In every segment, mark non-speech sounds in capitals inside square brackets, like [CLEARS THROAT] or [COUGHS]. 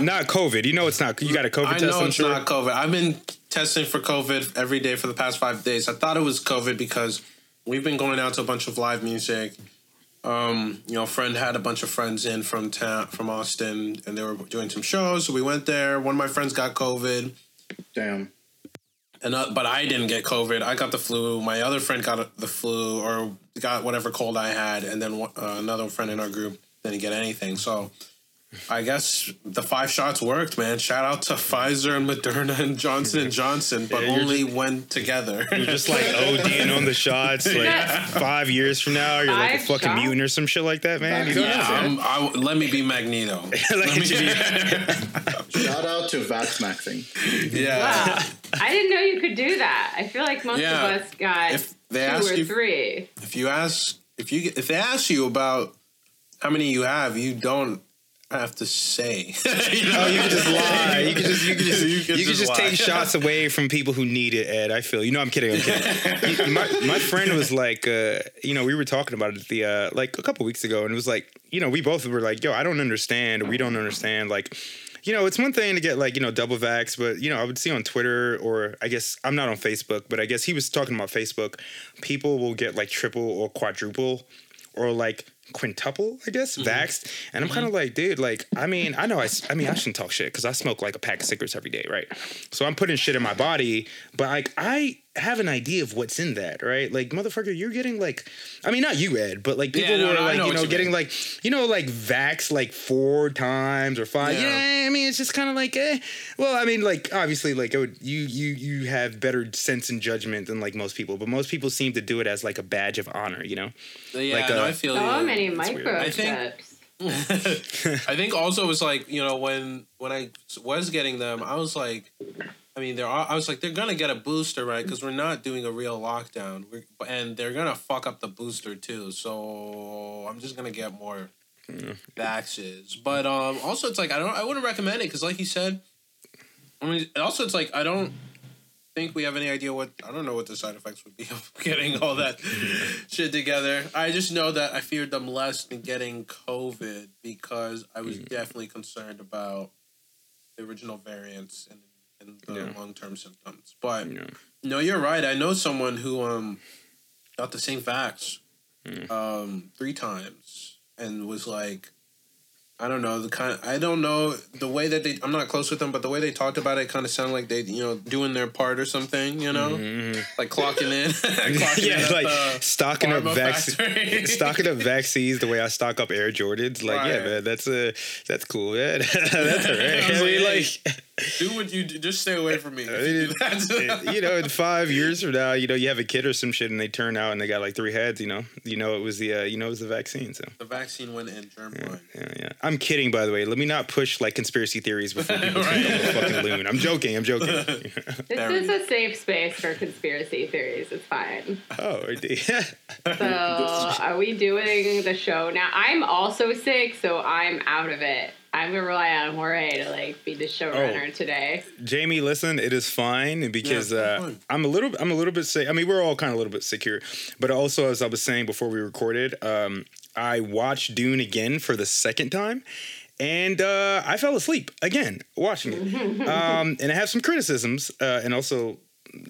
sick? Fuck. Not not COVID. You know it's not. You got a COVID I test. know I'm it's sure. not COVID. I've been testing for COVID every day for the past five days. I thought it was COVID because we've been going out to a bunch of live music. Um, you know, a friend had a bunch of friends in from town, from Austin, and they were doing some shows. So we went there. One of my friends got COVID, Damn. and uh, but I didn't get COVID. I got the flu. My other friend got the flu or got whatever cold I had, and then uh, another friend in our group didn't get anything. So. I guess the five shots worked, man. Shout out to Pfizer and Moderna and Johnson and Johnson, but Yeah, you're only when together. You're just like [LAUGHS] ODing on the shots. Like five years from now, you're like a fucking shots? mutant or some shit like that, man. You don't yeah. I'm, I, let me be Magneto. [LAUGHS] Let me be- [LAUGHS] Shout out to Vaxmaxing. yeah. Wow. I didn't know you could do that. I feel like most Yeah. of us got If they two ask or you, three. if you ask, if you if they ask you about how many you have, you don't have to say. [LAUGHS] You know? Oh, you can just lie. You can just you can just You you can can, just just, take shots away from people who need it. Ed, I feel. You know, I'm kidding. I'm kidding. [LAUGHS] You- my my friend was like, uh, you know, we were talking about it the uh, like a couple weeks ago, and it was like, you know, we both were like, yo, I don't understand. We don't understand. Like, you know, it's one thing to get like you know double vax, but you know, I would see on Twitter or I guess I'm not on Facebook, but I guess he was talking about Facebook. People will get like triple or quadruple or like quintuple, I guess, mm-hmm. vaxxed. And I'm mm-hmm. kind of like, dude, like, I mean, I know I, I mean, I shouldn't talk shit because I smoke like a pack of cigarettes every day, right? So I'm putting shit in my body, but like, I have an idea of what's in that, right? Like, motherfucker, you're getting like, I mean, not you, Ed, but like people Yeah, no, who are no, like, know you know, you getting mean. like, you know, like vax like four times or five. Yeah. Yeah, I mean, it's just kind of like, eh. Well, I mean, like obviously, like would, you you you have better sense and judgment than like most people, but most people seem to do it as like a badge of honor, you know? yeah, Like, no, uh, I feel So you. many weird. micro I think- [LAUGHS] I think also it was like you know when when I was getting them, I was like, I mean, they're all, I was like they're gonna get a booster right because we're not doing a real lockdown, we're, and they're gonna fuck up the booster too. So I'm just gonna get more vaxes. But um, also it's like I don't I wouldn't recommend it because like you said, I mean also it's like I don't think we have any idea what I don't know what the side effects would be [LAUGHS] of getting all that [LAUGHS] shit together. I just know that I feared them less than getting COVID because I was definitely concerned about the original variants and, and the Yeah. long term symptoms. But Yeah. no, you're right. I know someone who um got the same vax um three times and was like I don't know the kind. I don't know the way that they. I'm not close with them, but the way they talked about it kind of sounded like they, you know, doing their part or something. You know, like clocking in. [LAUGHS] [LAUGHS] clocking in yeah, at like stocking up vaccines, [LAUGHS] stocking up vaccines the way I stock up Air Jordans. Like, yeah, man, that's a that's cool, man. that's all right. I mean, like, do what you do. Just stay away from me. I mean, it- you know, in five years from now, you know, you have a kid or some shit, and they turn out and they got like three heads. You know, you know, it was the uh, you know, it was the vaccine. So. the vaccine went in germline. Yeah, yeah. I'm kidding, by the way. Let me not push like conspiracy theories before [LAUGHS] people think I'm a fucking loon. I'm joking. I'm joking. [LAUGHS] This is a safe space for conspiracy theories. It's fine. oh, yeah. [LAUGHS] So, are we doing the show now? I'm also sick, so I'm out of it. I'm gonna rely on Jorge to like be the showrunner Oh. today. Jamie, listen, it is fine because Yeah, uh. I'm a little, I'm a little bit sick. I mean, we're all kind of a little bit sick here, but also as I was saying before we recorded, um, I watched Dune again for the second time, and uh, I fell asleep again watching it. [LAUGHS] um, and I have some criticisms, uh, and also.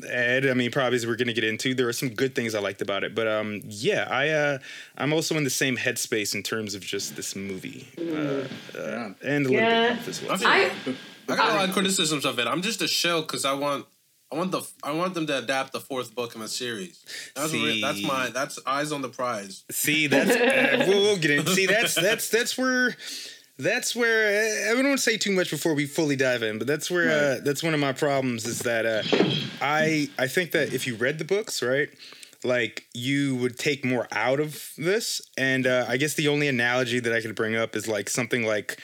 Ed, I mean, probably as we're gonna get into, there are some good things I liked about it, but um, yeah, I uh, I'm also in the same headspace in terms of just this movie, uh, uh, and a little Yeah. bit of as well. I, I I got a lot of criticisms of it. I'm just a shill because I want. I want the I want them to adapt the fourth book in the series. That's re- that's my that's eyes on the prize. See, that's uh, we'll, we'll get in. See, that's that's that's where that's where uh, I don't want to say too much before we fully dive in, but that's where uh, that's one of my problems is that uh, I I think that if you read the books, right, like you would take more out of this, and uh, I guess the only analogy that I could bring up is like something like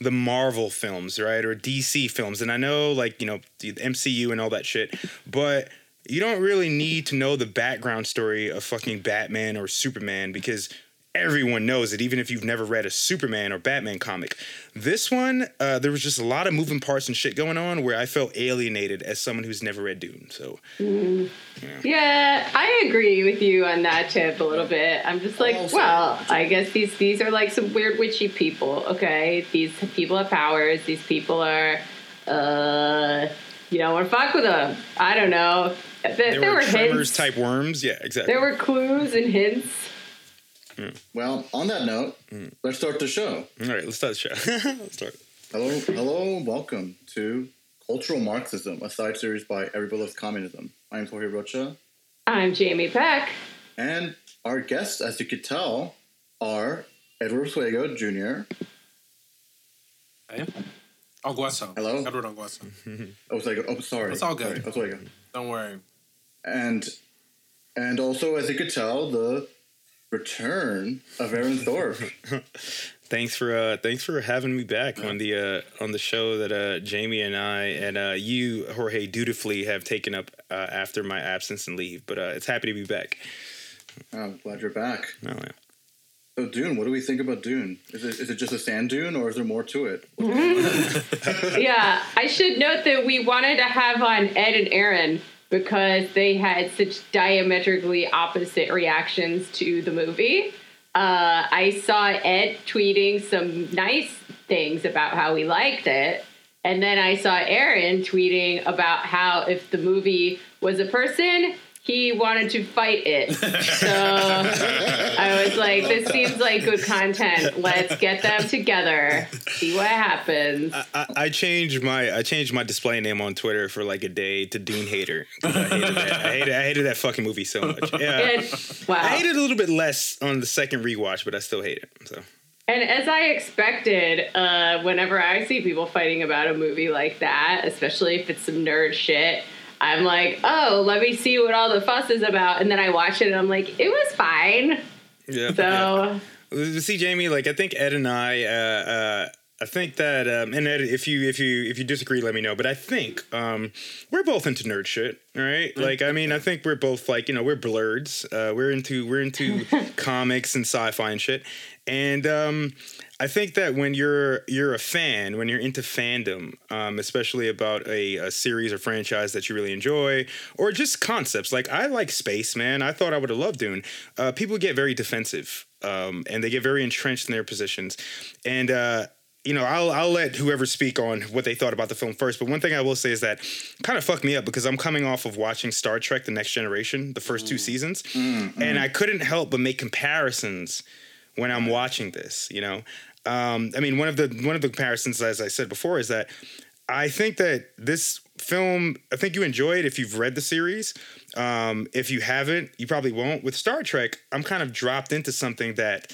the Marvel films, right, or DC films, and I know like you know the MCU and all that shit, but you don't really need to know the background story of fucking Batman or Superman because everyone knows it, even if you've never read a Superman or Batman comic. This one, uh, there was just a lot of moving parts and shit going on where I felt alienated as someone who's never read Dune. So Yeah, I agree with you on that tip a little bit. I'm just like, Also- well, I guess these these are like some weird witchy people. Okay, these people have powers. These people are, uh, you don't want to fuck with them. I don't know. Th- there, There, were, were tremors hints. type worms. Yeah, exactly. There were clues and hints. Well, on that note, Hmm. let's start the show. All right, let's start the show. [LAUGHS] let's start. Hello, hello, welcome to Cultural Marxism, a side series by Everybody Loves Communism. I'm Jorge Rocha, I'm Jamie Peck. and our guests, as you could tell, are Edward Fuego Jr. Hey? Anguessa. Hello? Edward Anguessa. [LAUGHS] Oh, Fuego. Oh, sorry. It's all good. Sorry, Fuego. Don't worry. And and also, as you could tell, the return of Aaron Thorpe. [LAUGHS] Thanks for uh, thanks for having me back on the uh, on the show that uh, Jamie and I and uh, you Jorge dutifully have taken up uh, after my absence and leave. But uh, it's happy to be back. I'm glad you're back. Oh, yeah. So, Dune, what do we think about Dune? Is it, is it just a sand dune, or is there more to it? [LAUGHS] yeah, I should note that we wanted to have on Ed and Aaron because they had such diametrically opposite reactions to the movie. Uh, I saw Ed tweeting some nice things about how he liked it. And then I saw Aaron tweeting about how if the movie was a person, he wanted to fight it. [LAUGHS] So I was like, this seems like good content. Let's get them together, see what happens. I, I changed my I changed my display name on Twitter for like a day to Dune hater. 'cause I hated that. I hated, I hated that fucking movie so much. [LAUGHS] Yeah. And, wow. I hated it a little bit less on the second rewatch, but I still hate it. So And as I expected, uh, whenever I see people fighting about a movie like that, especially if it's some nerd shit, I'm like, oh, let me see what all the fuss is about. And then I watch it and I'm like, it was fine. yeah. So, You See, Jamie, like I think Ed and I, uh, uh, I think that, um, and Ed, if you if you if you disagree, let me know. But I think um, we're both into nerd shit, right? Like, I mean, I think we're both like, you know, we're blurs. Uh, we're into we're into [LAUGHS] comics and sci-fi and shit. And um, I think that when you're you're a fan, when you're into fandom, um, especially about a, a series or franchise that you really enjoy, or just concepts, like I like space, man. I thought I would have loved Dune. Uh, people get very defensive, um, and they get very entrenched in their positions, and. Uh, you know, I'll I'll let whoever speak on what they thought about the film first. But one thing I will say is that kind of fucked me up because I'm coming off of watching Star Trek: The Next Generation, the first two seasons, and I couldn't help but make comparisons when I'm watching this. You know, um, I mean, one of the one of the comparisons, as I said before, is that I think that this film, I think you enjoy it if you've read the series. Um, if you haven't, you probably won't. With Star Trek, I'm kind of dropped into something that,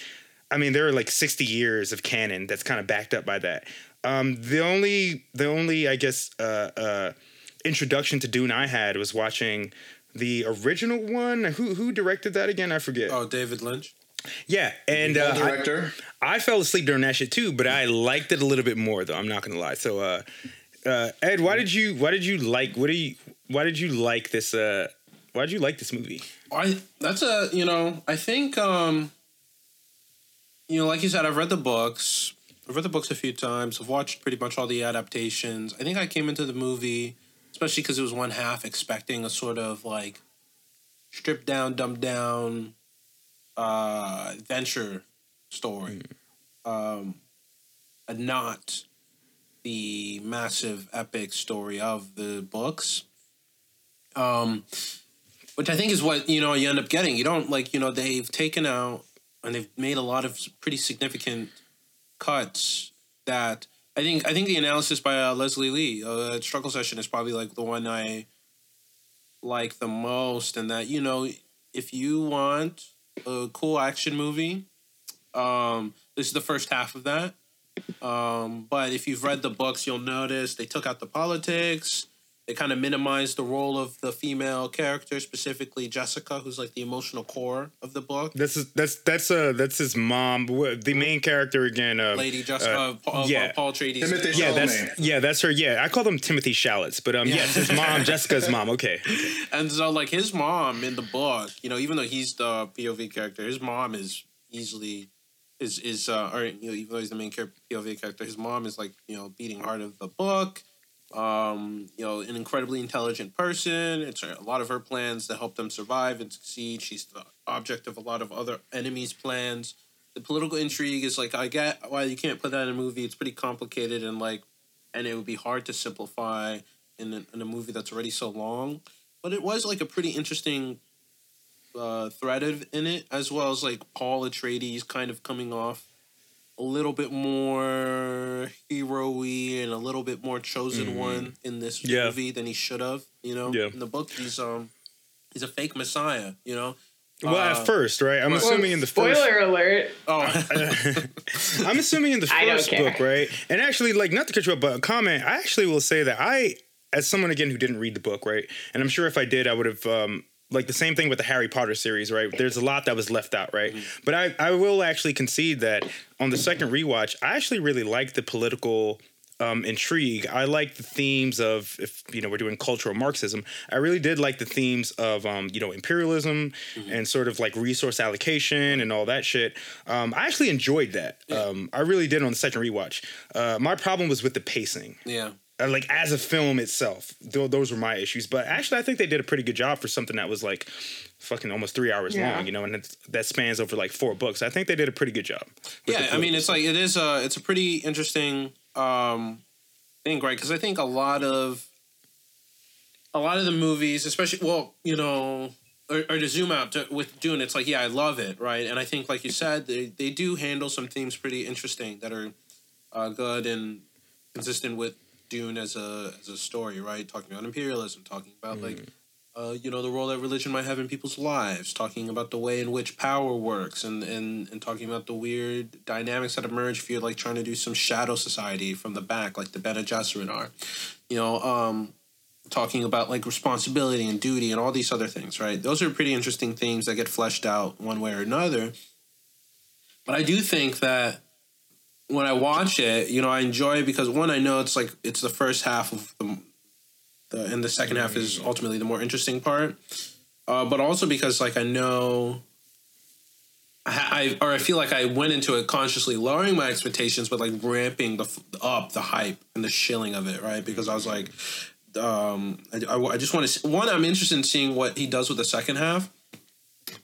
I mean, there are like 60 years of canon that's kind of backed up by that. Um, the only, the only, I guess, uh, uh, introduction to Dune I had was watching the original one. Who who directed that again? I forget. Oh, David Lynch. Yeah, and uh, I- director. I fell asleep during that shit too, but I liked it a little bit more though. I'm not gonna lie. So, uh, uh, Ed, why did you why did you like what do you why did you like this? Uh, why did you like this movie? I that's a you know I think um you know like you said I've read the books I've read the books a few times I've watched pretty much all the adaptations I think I came into the movie especially because it was one half expecting a sort of like stripped down dumbed down uh adventure story. Um and not the massive epic story of the books. Um which I think is what you know you end up getting. You don't like you know they've taken out and they've made a lot of pretty significant cuts that I think I think the analysis by uh, Leslie Lee, uh, Struggle Session, is probably like the one I like the most, and that you know if you want a cool action movie, um, this is the first half of that. Um, but if you've read the books, you'll notice they took out the politics. They kind of minimized the role of the female character, specifically Jessica, who's like the emotional core of the book. That's his, that's that's uh that's his mom. The main character again. Uh, Lady Jessica, uh, uh, Paul, yeah. Paul Atreides. Timothy yeah, that's yeah, that's her. Yeah, I call them Timothy Shallots, but um, Yeah. yes, his mom, Jessica's mom. [LAUGHS] Okay, And so, like his mom in the book, you know, even though he's the POV character, his mom is easily is is uh, or you know even though he's the main char- POV character, his mom is like you know beating heart of the book. Um, you know, an incredibly intelligent person. It's a lot of her plans to help them survive and succeed. She's the object of a lot of other enemies' plans. The political intrigue is like I get why you can't put that in a movie. It's pretty complicated and like, and it would be hard to simplify in a, in a movie that's already so long. But it was like a pretty interesting uh, thread in it, as well as like Paul Atreides kind of coming off a little bit more hero-y and a little bit more chosen one in this Yeah. movie than he should have. You know, Yeah. in the book, he's um he's a fake messiah. You know. Well, Uh, at first, right? I'm assuming in the Spoiler first. alert. Oh, [LAUGHS] I'm assuming in the [LAUGHS] first book, right? And actually, like, not to cut you up, but a comment. I actually will say that I, as someone again who didn't read the book, right, and I'm sure if I did, I would have. Um, like the same thing with the Harry Potter series, right? There's a lot that was left out, right? But I, I will actually concede that on the second rewatch, I actually really like the political um, intrigue. I like the themes of, if you know, we're doing cultural Marxism. I really did like the themes of, um, you know, imperialism and sort of like resource allocation and all that shit. Um, I actually enjoyed that. Um, I really did on the second rewatch. Uh, my problem was with the pacing. yeah. Uh, like as a film itself, tho- those were my issues. But actually, I think they did a pretty good job for something that was like fucking almost three hours Yeah. long, you know, and it's, that spans over like four books. I think they did a pretty good job. yeah i mean it's like it is a it's a pretty interesting um thing right because i think a lot of a lot of the movies especially well you know or, or to zoom out to, with dune it's like yeah i love it right and i think like you said they, they do handle some themes pretty interesting that are uh, good and consistent with dune as a as a story right talking about imperialism talking about like uh, you know the role that religion might have in people's lives, talking about the way in which power works, and and and talking about the weird dynamics that emerge if you're like trying to do some shadow society from the back, like the Bene Gesserit are, you know, um, talking about like responsibility and duty and all these other things, right? Those are pretty interesting themes that get fleshed out one way or another. But I do think that when I watch it, you know, I enjoy it because one, I know it's like it's the first half of the the, and the second half is ultimately the more interesting part. Uh, but also because like I know, I, I or I feel like I went into it consciously lowering my expectations, but like ramping the up the hype and the shilling of it, right? Because I was like, um, I, I, I just want to one. I'm interested in seeing what he does with the second half.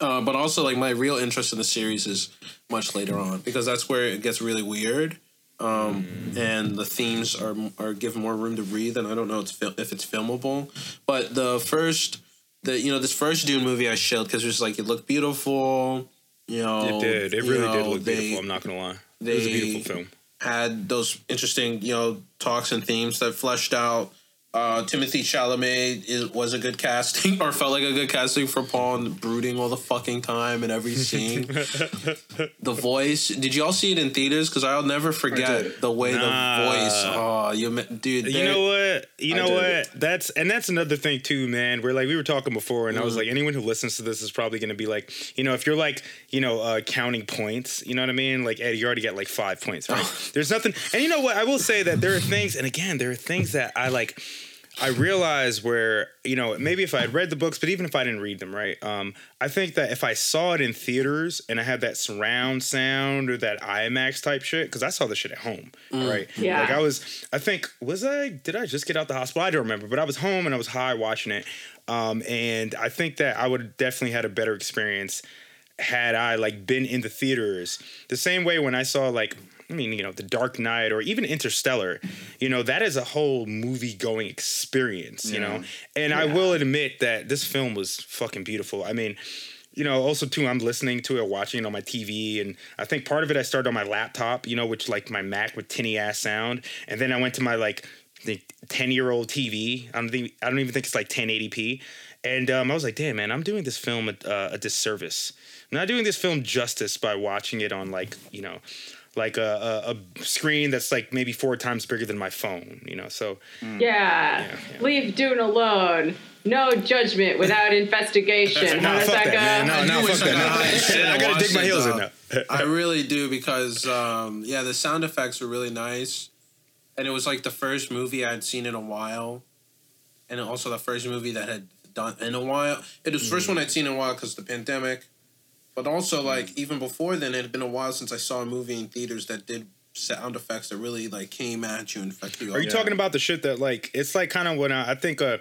Uh, but also, like my real interest in the series is much later on because that's where it gets really weird um, and the themes are are given more room to breathe. And I don't know it's fil- if it's filmable, but the first, the you know this first Dune movie I showed because it was like it looked beautiful. You know, It did. It you really did look they beautiful. I'm not gonna lie. It was a beautiful film. Had those interesting you know talks and themes that fleshed out. Uh, Timothy Chalamet is, was a good casting, [LAUGHS] or felt like a good casting for Paul, and brooding all the fucking time in every scene. [LAUGHS] the voice. Did you all see it in theaters? Because I'll never forget the way Nah. the voice. Oh, you, me- dude. You know what? You know what? That's and that's another thing too, man. Where like we were talking before, and I Mm. was like, anyone who listens to this is probably going to be like, you know, if you're like, you know, uh, counting points, you know what I mean? Like, Eddie, you already got like five points, right? [LAUGHS] There's nothing. And you know what? I will say that there are things, and again, there are things that I like. I realize where you know maybe if I had read the books, but even if I didn't read them, right? Um, I think that if I saw it in theaters and I had that surround sound or that IMAX type shit, because I saw the shit at home, right? Yeah. Like I was, I think was I did I just get out the hospital? I don't remember, but I was home and I was high watching it, um, and I think that I would have definitely had a better experience had I like been in the theaters the same way when I saw like I mean you know The Dark Knight or even Interstellar, you know that is a whole movie going experience, you know. And I will admit that this film was fucking beautiful. I mean. You know, also too, I'm listening to it, watching it on my TV, and I think part of it I started on my laptop, you know, which like my Mac with tinny ass sound, and then I went to my like the 10 year old TV. I don't think I don't even think it's like 1080p. And um, I was like, damn man, I'm doing this film a, uh, a disservice. I'm not doing this film justice by watching it on like you know, like a, a, a screen that's like maybe four times bigger than my phone. You know, so Yeah. yeah. Leave Dune alone. No judgment without investigation. [LAUGHS] How does fuck that, that, man. No, I no, fuck that. No, hide shit [LAUGHS] I gotta watch dig my heels in now. [LAUGHS] I really do because um, yeah, the sound effects were really nice, and it was like the first movie I'd seen in a while, and also the first movie that had done in a while. It was the first one I'd seen in a while because the pandemic, But also, like even before then, it had been a while since I saw a movie in theaters that did sound effects that really like came at you and affected you. Are you talking about the shit that like it's like kind of when I, I think uh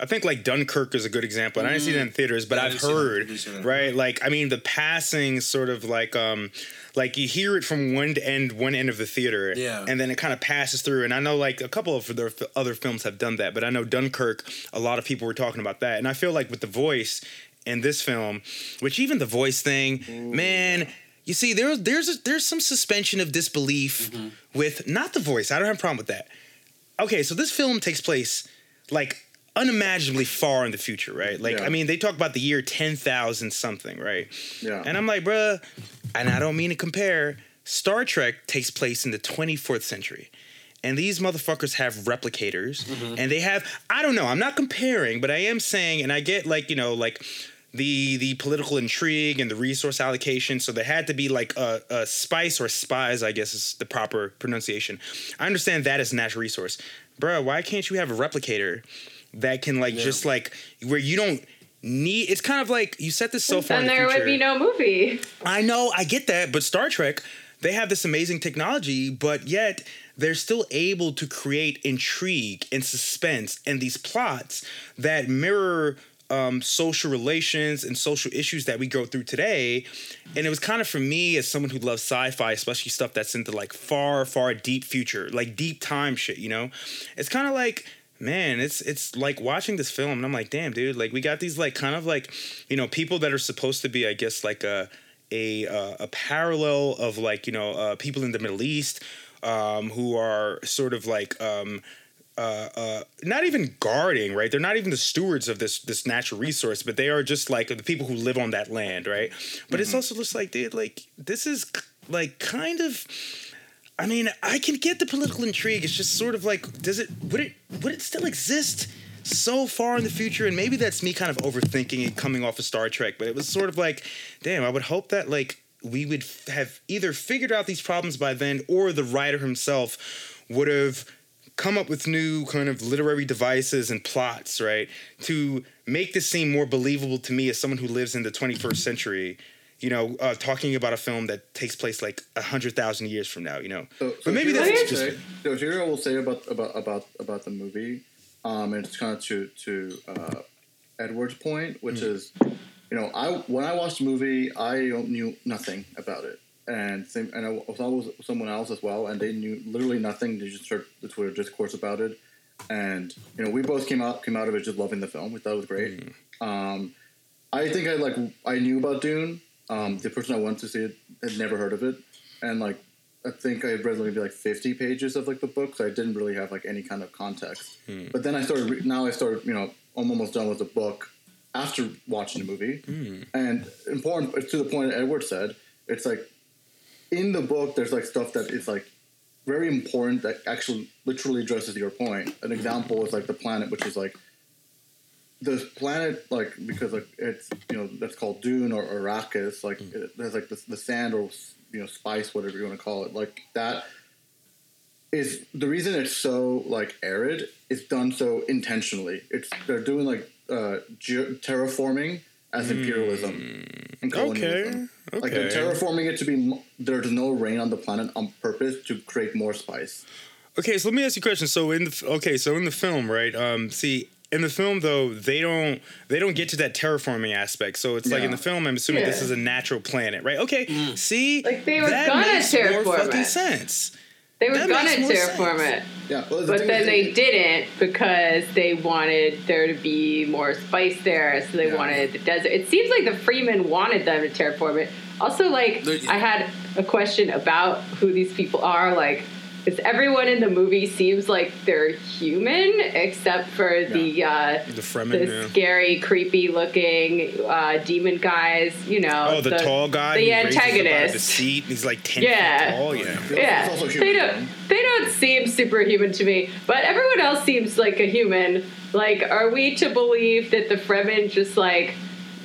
I think like Dunkirk is a good example. And I didn't see that in theaters, but Yeah, I've didn't see that. I heard that. right. Like I mean, the passing sort of like um like you hear it from one end one end of the theater, Yeah. and then it kind of passes through. And I know like a couple of their other films have done that, but I know Dunkirk. A lot of people were talking about that, and I feel like with the voice in this film, which even the voice thing, man. You see, there, there's a, there's some suspension of disbelief Mm-hmm. with not the voice. I don't have a problem with that okay, so this film takes place like unimaginably far in the future, right? Like, Yeah. I mean, they talk about the year 10,000 something, right? Yeah. And I'm like, bruh, and I don't mean to compare, Star Trek takes place in the 24th century. And these motherfuckers have replicators and they have, I don't know, I'm not comparing, but I am saying, and I get like, you know, like, the the political intrigue and the resource allocation. So there had to be like a, a spice or spies, I guess is the proper pronunciation. I understand that as a natural resource, Bruh, Why can't you have a replicator that can like just like where you don't need? It's kind of like you set this so far. then in the there would be no movie. I know, I get that, but Star Trek, they have this amazing technology, but yet they're still able to create intrigue and suspense and these plots that mirror um, social relations and social issues that we go through today. And it was kind of for me as someone who loves sci-fi, especially stuff that's into like far, far deep future, like deep time shit, you know? It's kind of like man it's it's like watching this film and i'm like damn dude like we got these like kind of like you know people that are supposed to be i guess like a a uh, a parallel of like you know uh, people in the middle east um, who are sort of like um, uh, uh, not even guarding, right? They're not even the stewards of this this natural resource, but they are just like the people who live on that land, right? But it's also just like, dude, like this is like kind of. I mean, I can get the political intrigue. It's just sort of like, does it would it would it still exist so far in the future? And maybe that's me kind of overthinking it coming off of Star Trek. But it was sort of like, damn, I would hope that like we would have either figured out these problems by then, or the writer himself would have come up with new kind of literary devices and plots, right, to make this seem more believable to me as someone who lives in the 21st [LAUGHS] century. You know, uh, talking about a film that takes place like a hundred thousand years from now. You know, So, so but maybe that's just say- so what I will say about about about about the movie, um, and it's kind of to to uh, Edward's point, which Mm. is, you know, I when I watched the movie, I knew nothing about it, and same, and I was always someone else as well, and they knew literally nothing. They just heard the Twitter discourse about it, and you know, we both came out came out of it just loving the film. We thought it was great. Mm. Um, I think I like I knew about Dune. Um, the person I went to see it had never heard of it, and like I think I had read maybe like fifty pages of like the book, so I didn't really have like any kind of context. But then I started. Re- now I started. You know, I'm almost done with the book after watching the movie, and important to the point Edward said. It's like in the book, there's like stuff that is like very important that actually literally addresses your point. An example is like the planet, which is like the planet, like because like it's you know that's called Dune or Arrakis. Like it, there's like the, the sand or you know spice, whatever you want to call it. Like that is the reason it's so like arid. It's done so intentionally. It's they're doing like uh, ge- terraforming as imperialism and colonialism. Okay, Like they're terraforming it to be there's no rain on the planet on purpose to create more spice. Okay, so let me ask you a question. So in the okay, so in the film, right? Um, see, in the film though, they don't they don't get to that terraforming aspect. So it's like in the film, I'm assuming this is a natural planet, right? Okay, see, Like, they were that gonna makes more fucking it. sense. They were That gonna terraform sense. it. Yeah, well, But then they didn't because they wanted there to be more spice there, so they Yeah. wanted the desert. It seems like the Fremen wanted them to terraform it. Also, like There- I had a question about who these people are. Like, because everyone in the movie seems like they're human, except for the uh, The Fremen, the yeah. scary, creepy looking uh, demon guys. You know, Oh, the, tall guy, the who raises above the seat. He's like ten Yeah. feet tall. Yeah. Yeah, It's also they don't. They don't seem superhuman to me, but everyone else seems like a human. Like, are we to believe that the Fremen just like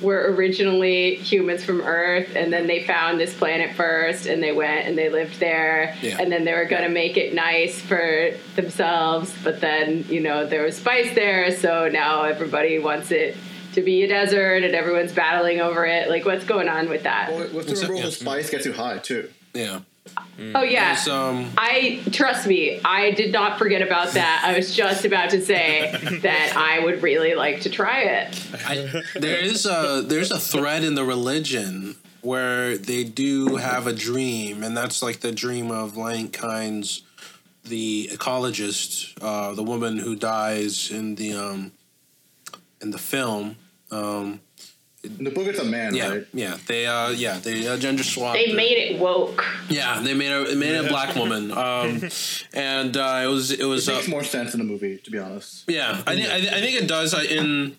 were originally humans from Earth, and then they found this planet first, and they went and they lived there, Yeah. and then they were gonna make it nice for themselves, but then you know there was spice there, so now everybody wants it to to be a desert and everyone's battling over it. Like, what's going on with that? Well, what's the remember the spice gets too high too? Yeah. Oh yeah, um, I trust me. I did not forget about that. I was just about to say [LAUGHS] that I would really like to try it. I, there is a there's a thread in the religion where they do have a dream, and that's like the dream of Langkind's the ecologist, uh, the woman who dies in the um, in the film. Um, In the book, it's a man, yeah, right? yeah, they uh, yeah, they uh, gender swapped. They made it woke. yeah, they made a they made a black woman, [LAUGHS] um, and uh, it was it It was uh, makes more sense in the movie, to be honest. yeah, I think I, thi- I think it does uh, in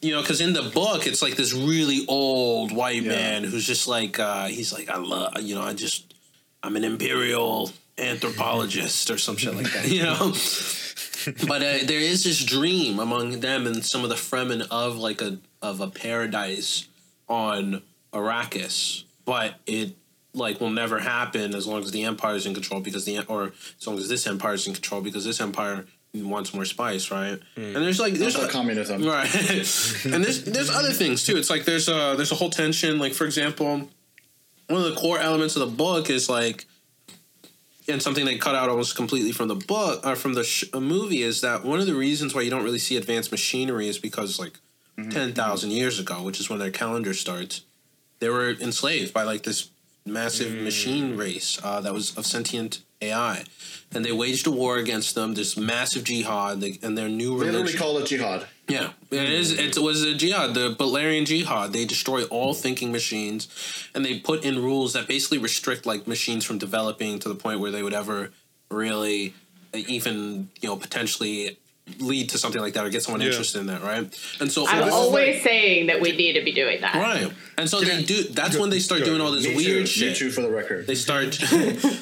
you know because in the book it's like this really old white Yeah. man who's just like uh, he's like I love you know I just I'm an imperial anthropologist or some shit like that [LAUGHS] you know. [LAUGHS] But uh, there is this dream among them and some of the Fremen of like a of a paradise on Arrakis, but it like will never happen as long as the empire is in control because the or as long as this empire is in control because this empire wants more spice, right? And there's like there's That's not a, communism. right, [LAUGHS] and there's there's other things too. It's like there's a there's a whole tension. Like for example, one of the core elements of the book is like, and something they cut out almost completely from the book or from the sh- uh, movie is that one of the reasons why you don't really see advanced machinery is because like ten thousand years ago, which is when their calendar starts, they were enslaved by like this massive machine race uh, that was of sentient AI, and they waged a war against them. This massive jihad, they, and their new They literally religion. call it jihad. Yeah, it is. It was a jihad, the Butlerian jihad. They destroy all thinking machines, and they put in rules that basically restrict like machines from developing to the point where they would ever really, even you know, potentially lead to something like that or get someone Yeah. interested in that, right? And so, I'm always like- saying that we need to be doing that. right, and so they do. That's when they start go doing all this Me weird too. Me shit. too, for the record. They start [LAUGHS]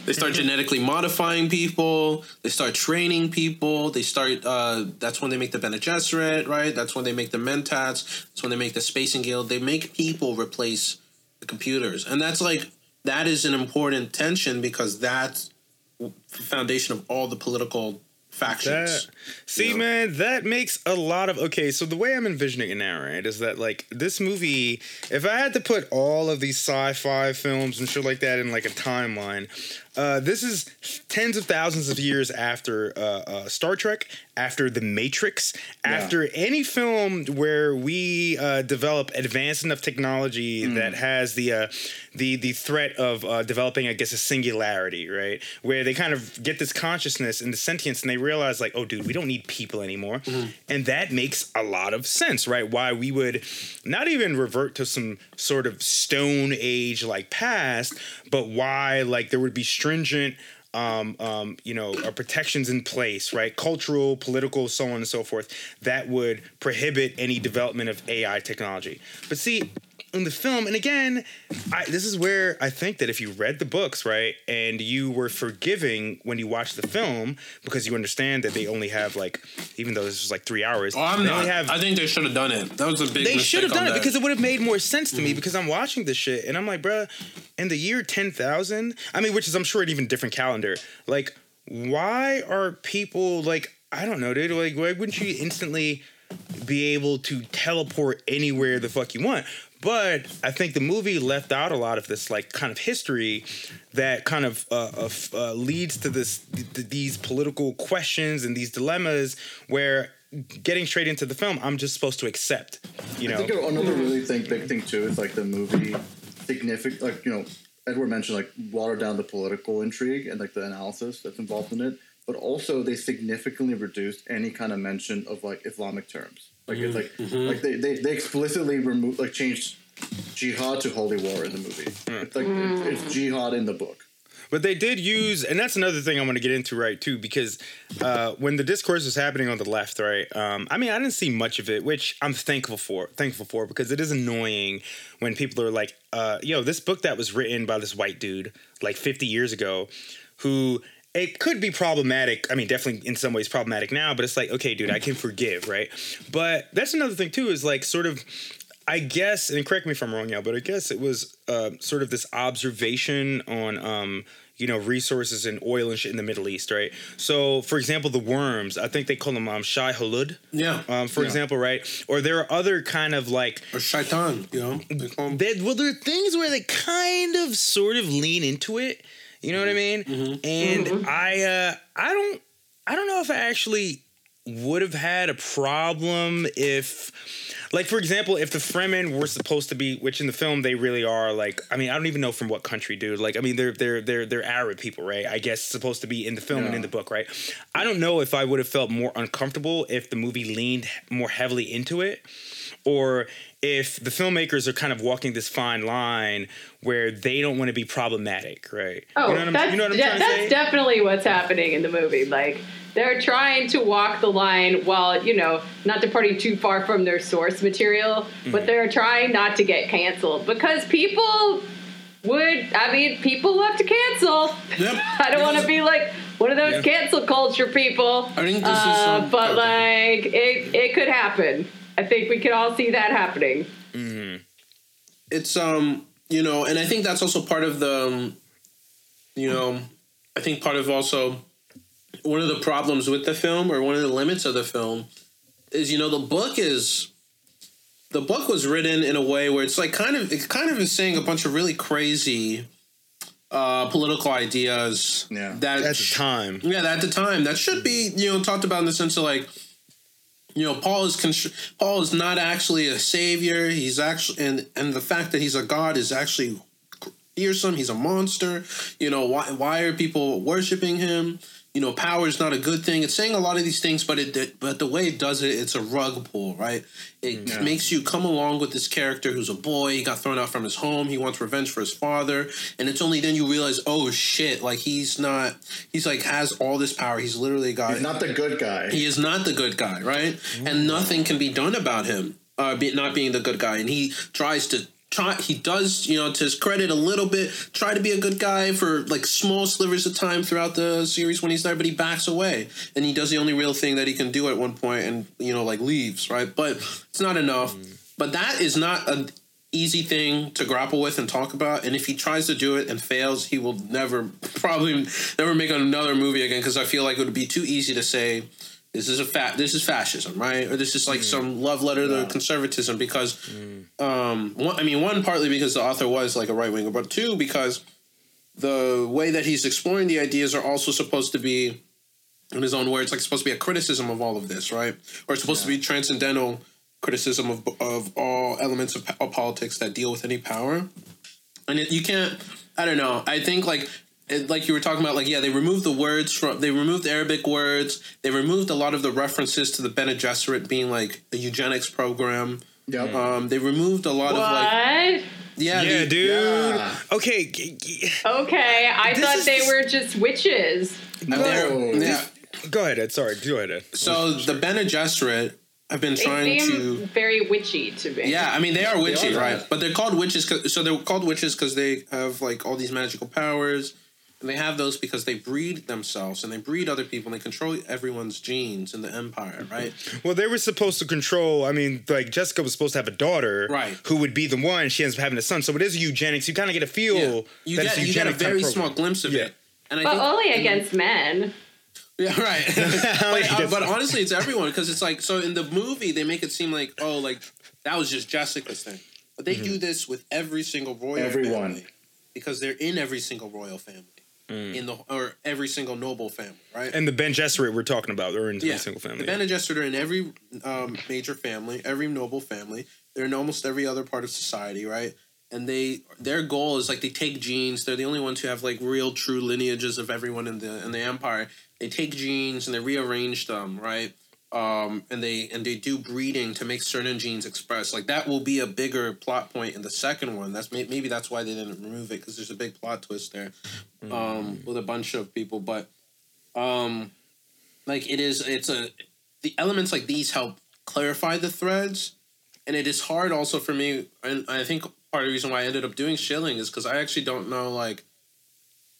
they start genetically modifying people. They start training people. They start uh, that's when they make the Bene Gesserit, right? That's when they make the Mentats. That's when they make the Spacing Guild. They make people replace the computers, and that's like that is an important tension because that's the foundation of all the political factions. That, see, Yeah. man, that makes a lot of okay. So the way I'm envisioning it now, right, is that like this movie. If I had to put all of these sci-fi films and shit like that in like a timeline, uh, this is tens of thousands of years after uh, uh, Star Trek, after The Matrix, after any film where we uh, develop advanced enough technology that has the uh, the the threat of uh, developing, I guess, a singularity, right? Where they kind of get this consciousness and the sentience, and they realize, like, oh, dude, we don't need people anymore, and that makes a lot of sense, right? Why we would not even revert to some sort of Stone Age like past, but why like there would be stringent um, um, you know, uh, protections in place, right? Cultural, political, so on and so forth, that would prohibit any development of AI technology. But see, in the film, and again, I, this is where I think that if you read the books, right, and you were forgiving when you watched the film because you understand that they only have like, even though this was like three hours, Oh, I'm they not. only have I think they should have done it. That was a big. they should have done on it because it would have made more sense to me mm-hmm. because I'm watching this shit and I'm like, bruh, in the year 10,000, I mean, which is, I'm sure, an even different calendar. Like, why are people like, I don't know, dude, like, why wouldn't you instantly be able to teleport anywhere the fuck you want? But I think the movie left out a lot of this, like, kind of history that kind of uh, of, uh, leads to this th- these political questions and these dilemmas where getting straight into the film, I'm just supposed to accept, you know. I think another really thing, big thing too is like the movie significant, like you know, Edward mentioned like water down the political intrigue and like the analysis that's involved in it, but also they significantly reduced any kind of mention of like Islamic terms. Like it's like like they, they they explicitly removed like changed jihad to holy war in the movie. It's like it's, it's jihad in the book. But they did use, and that's another thing I want to get into, right, too, because uh, when the discourse was happening on the left, right, um, I mean, I didn't see much of it, which I'm thankful for, thankful for, because it is annoying when people are like, uh, yo, this book that was written by this white dude like 50 years ago, who it could be problematic. I mean, definitely in some ways problematic now, but it's like, okay, dude, I can forgive, right? But that's another thing too, is like sort of I guess, and correct me if I'm wrong, yeah, but I guess it was uh, sort of this observation on, um, you know, resources and oil and shit in the Middle East, right? So, for example, the worms, I think they call them um, Shai Hulud, Yeah. um, for Yeah. example, right? Or there are other kind of like or shaitan, you know. They call 'em- they, well, there are things where they kind of sort of lean into it. You know what I mean? And I, uh, I don't, I don't know if I actually would have had a problem if, like, for example, if the Fremen were supposed to be, which in the film they really are, like, I mean, I don't even know from what country, dude. Like, I mean, they're they're they're they're Arab people, right? I guess supposed to be in the film and in the book, right? I don't know if I would have felt more uncomfortable if the movie leaned more heavily into it or if the filmmakers are kind of walking this fine line where they don't want to be problematic, right? Oh, you know what I'm, that's, you know what I'm de- trying to that's say? definitely what's happening in the movie. Like they're trying to walk the line while you know not departing too far from their source material, Mm-hmm. but they're trying not to get canceled because people would. I mean, people love to cancel. Yep. [LAUGHS] I don't want to be like one of those Yeah. cancel culture people. I think this is, uh, um, but okay. like it, it could happen. I think we can all see that happening. it's um you know and i think that's also part of the um, you know i think part of also one of the problems with the film or one of the limits of the film is you know the book is the book was written in a way where it's like kind of it kind of is saying a bunch of really crazy uh political ideas Yeah. that At the time. yeah, at the time, that should be you know talked about in the sense of like, you know, Paul is con- Paul is not actually a savior. He's actually and and the fact that he's a god is actually fearsome. He's a monster. You know why? Why are people worshiping him? You know, power is not a good thing. It's saying a lot of these things, but it but the way it does it, it's a rug pull, right? It Yeah. makes you come along with this character who's a boy. He got thrown out from his home. He wants revenge for his father, and it's only then you realize, oh shit, like he's not. He's like has all this power. He's literally got. He's not the good guy. He is not the good guy, right? And nothing can be done about him uh, be, not being the good guy. And he tries to try. He does, you know, to his credit, a little bit try to be a good guy for like small slivers of time throughout the series when he's there, but he backs away and he does the only real thing that he can do at one point, and you know, like leaves, right? But it's not enough. Mm. But that is not an easy thing to grapple with and talk about. And if he tries to do it and fails, he will never, probably never make another movie again because I feel like it would be too easy to say this is a fat, this is fascism, right? Or this is like some love letter to conservatism because, um, one, I mean, one partly because the author was like a right winger, but two because the way that he's exploring the ideas are also supposed to be in his own words, like supposed to be a criticism of all of this, right? Or it's supposed to be transcendental criticism of of all elements of, of politics that deal with any power. And it, you can't. I don't know. I think like it, like you were talking about, like yeah, they removed the words from they removed Arabic words. They removed a lot of the references to the Bene Gesserit being like a eugenics program. Yep. Um, they removed a lot What? of like yeah, Yeah, they- dude. Yeah. Okay. g- g- Okay, I This thought is they just- were just witches. No. yeah. Go ahead, Ed. Sorry. Go ahead, Ed. So the Bene Gesserit have been They trying seem to very witchy to be. Yeah, I mean they are witchy, are right? that. But they're called witches. 'cause- so they're called witches because they have like all these magical powers, and they have those because they breed themselves and they breed other people and they control everyone's genes in the empire, right? Well, they were supposed to control. I mean, like Jessica was supposed to have a daughter, Right. Who would be the one. She ends up having a son. So it is eugenics. You kind of get a feel You that get it's you get a eugenic type very small glimpse of Yeah. it, and I But think only against men. Yeah, right. [LAUGHS] But, uh, but honestly, it's everyone because it's like so in the movie they make it seem like oh like that was just Jessica's thing, but they Mm-hmm. do this with every single royal Everyone. family because they're in every single royal family in the or every single noble family, right? Mm. And the Bene Gesserit we're talking about, they're in yeah, a single family. The Bene Gesserit are in every um, major family, every noble family. They're in almost every other part of society, right? And they their goal is like they take genes. They're the only ones who have like real true lineages of everyone in the in the empire. They take genes and they rearrange them, right? Um, and they and they do breeding to make certain genes express. Like that will be a bigger plot point in the second one. That's maybe that's why they didn't remove it because there's a big plot twist there um, with a bunch of people. But um, like it is, it's a the elements like these help clarify the threads, and it is hard also for me. And I think part of the reason why I ended up doing Shilling is because I actually don't know like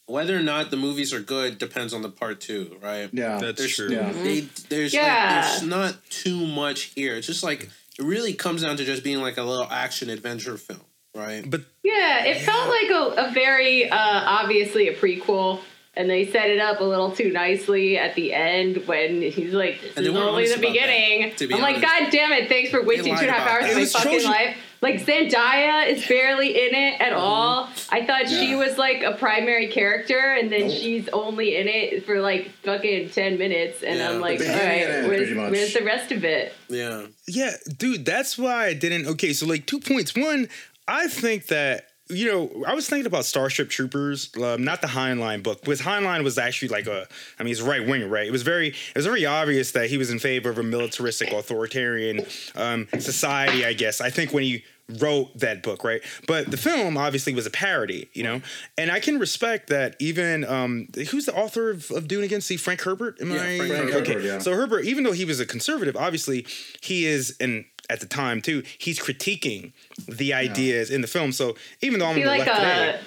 whether or not the movies are good depends on the part two, right? Yeah. That's There's, true. Yeah. They, there's Yeah. like there's not too much here. It's just like it it really comes down to just being like a little action adventure film, right? But Yeah, it felt like a, a very uh, obviously a prequel, and they set it up a little too nicely at the end when he's like, "This is only the honest about that, beginning." be I'm like, "God damn it! Thanks for wasting two and a half hours that. of my fucking Trojan- life." Like Zendaya is barely in it at all. I thought she was like a primary character, and then Nope. she's only in it for like fucking ten minutes, and Yeah. I'm like, all right, "All beginning right, and end, where's, where's the rest of it?" Yeah. Yeah, dude, that's why I didn't. Okay, so like two points. One, I think that you know I was thinking about Starship Troopers, um, not the Heinlein book, because Heinlein was actually like a. I mean, he's right winger, right? It was very, it was very obvious that he was in favor of a militaristic, authoritarian um, society. I guess I think when he wrote that book, right? But the film obviously was a parody, you know, and I can respect that. Even um, who's the author of, of Dune again? See Frank Herbert? Am Yeah, I Frank Herbert, okay? yeah. So Herbert, even though he was a conservative, obviously he is, and at the time too, he's critiquing the ideas in the film. So even though I'm Be like a today,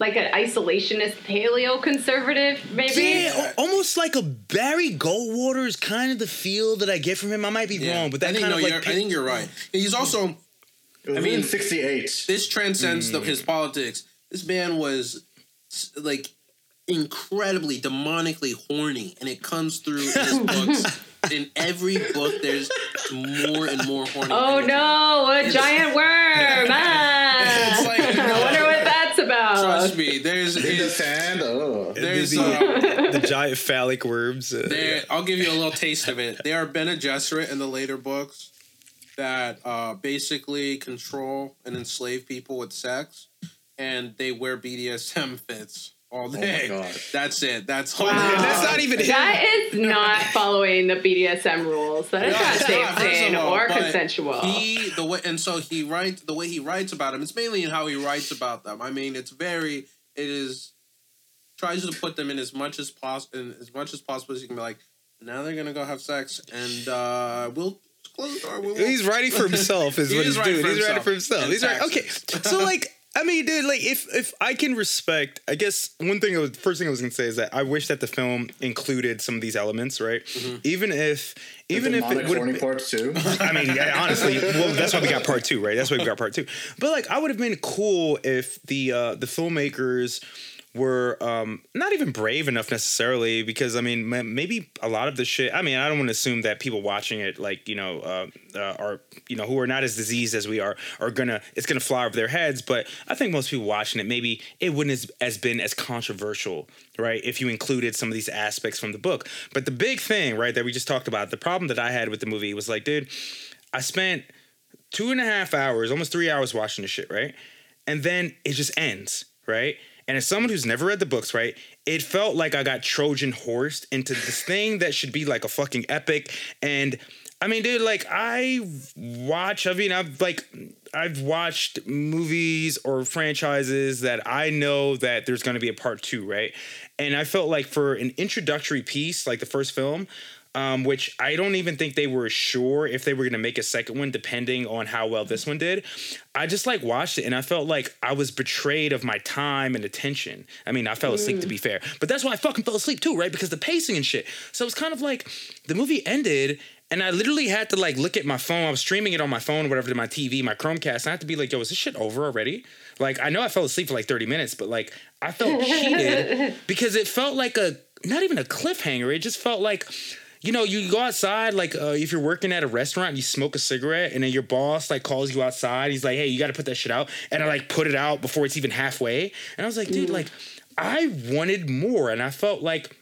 like an isolationist paleo conservative, maybe. yeah, almost like a Barry Goldwater is kind of the feel that I get from him. I might be Yeah. wrong, but that I think, kind no, of like you're, pi- I think you're right. He's also It was I mean- '68. this transcends Mm. the, his politics. This man was like incredibly demonically horny, and it comes through in his [LAUGHS] books. In every book, there's more and more horny. Oh energy. no, a giant worm! Ah! It's like, I wonder what that's about. Trust me, there's In the sand. Oh. there's the, um, the giant phallic worms. Uh, there. I'll give you a little taste of it. There are Bene Gesserit in the later books that uh, basically control and enslave people with sex, and they wear BDSM fits all day. God. That's it. That's all. Wow. they do. That's not even him. That is not following the BDSM rules. That is No, not safe, not, first all, or consensual. He the way and so he writes the way he writes about them. It's mainly in how he writes about them. I mean, it's very it is tries to put them in as much as possible as much as possible as you can be like. Now they're gonna go have sex, and uh, we'll close the door. We won't- He's writing for himself, is He [LAUGHS] what is he's doing. He's writing for himself. He's right. Okay, so [LAUGHS] like, I mean, dude, like, if if I can respect, I guess one thing, I was, first thing I was gonna say is that I wish that the film included some of these elements, right? Even if, even if it would horny have parts too. I mean, yeah, honestly, [LAUGHS] well, that's why we got part two, right? That's why we got part two. But like, I would have been cool if the uh, the filmmakers were um, not even brave enough necessarily, because I mean, maybe a lot of the shit. I mean, I don't want to assume that people watching it, like you know, uh, uh, are you know who are not as diseased as we are, are gonna it's gonna fly over their heads. But I think most people watching it, maybe it wouldn't as, as been as controversial, right? If you included some of these aspects from the book. But the big thing, right, that we just talked about, the problem that I had with the movie was like, dude, I spent two and a half hours, almost three hours watching the shit, right? And then it just ends, right? And as someone who's never read the books, right, it felt like I got Trojan horsed into this thing that should be like a fucking epic. And I mean, dude, like I watch, I mean, I've like I've watched movies or franchises that I know that there's gonna be a part two, right? And I felt like for an introductory piece, like the first film, um, which I don't even think they were sure if they were going to make a second one, depending on how well this one did. I just like watched it and I felt like I was betrayed of my time and attention. I mean, I fell asleep to be fair, but that's why I fucking fell asleep too, right? Because the pacing and shit. So it's kind of like the movie ended. And I literally had to like look at my phone. I was streaming it on my phone, whatever, to my TV, my Chromecast. And I had to be like, "Yo, is this shit over already?" Like, I know I fell asleep for like thirty minutes, but like, I felt cheated [LAUGHS] because it felt like a not even a cliffhanger. It just felt like you know, you go outside, like uh, if you're working at a restaurant, and you smoke a cigarette, and then your boss like calls you outside. He's like, "Hey, you got to put that shit out," and I like put it out before it's even halfway. And I was like, "Dude, like, I wanted more," and I felt like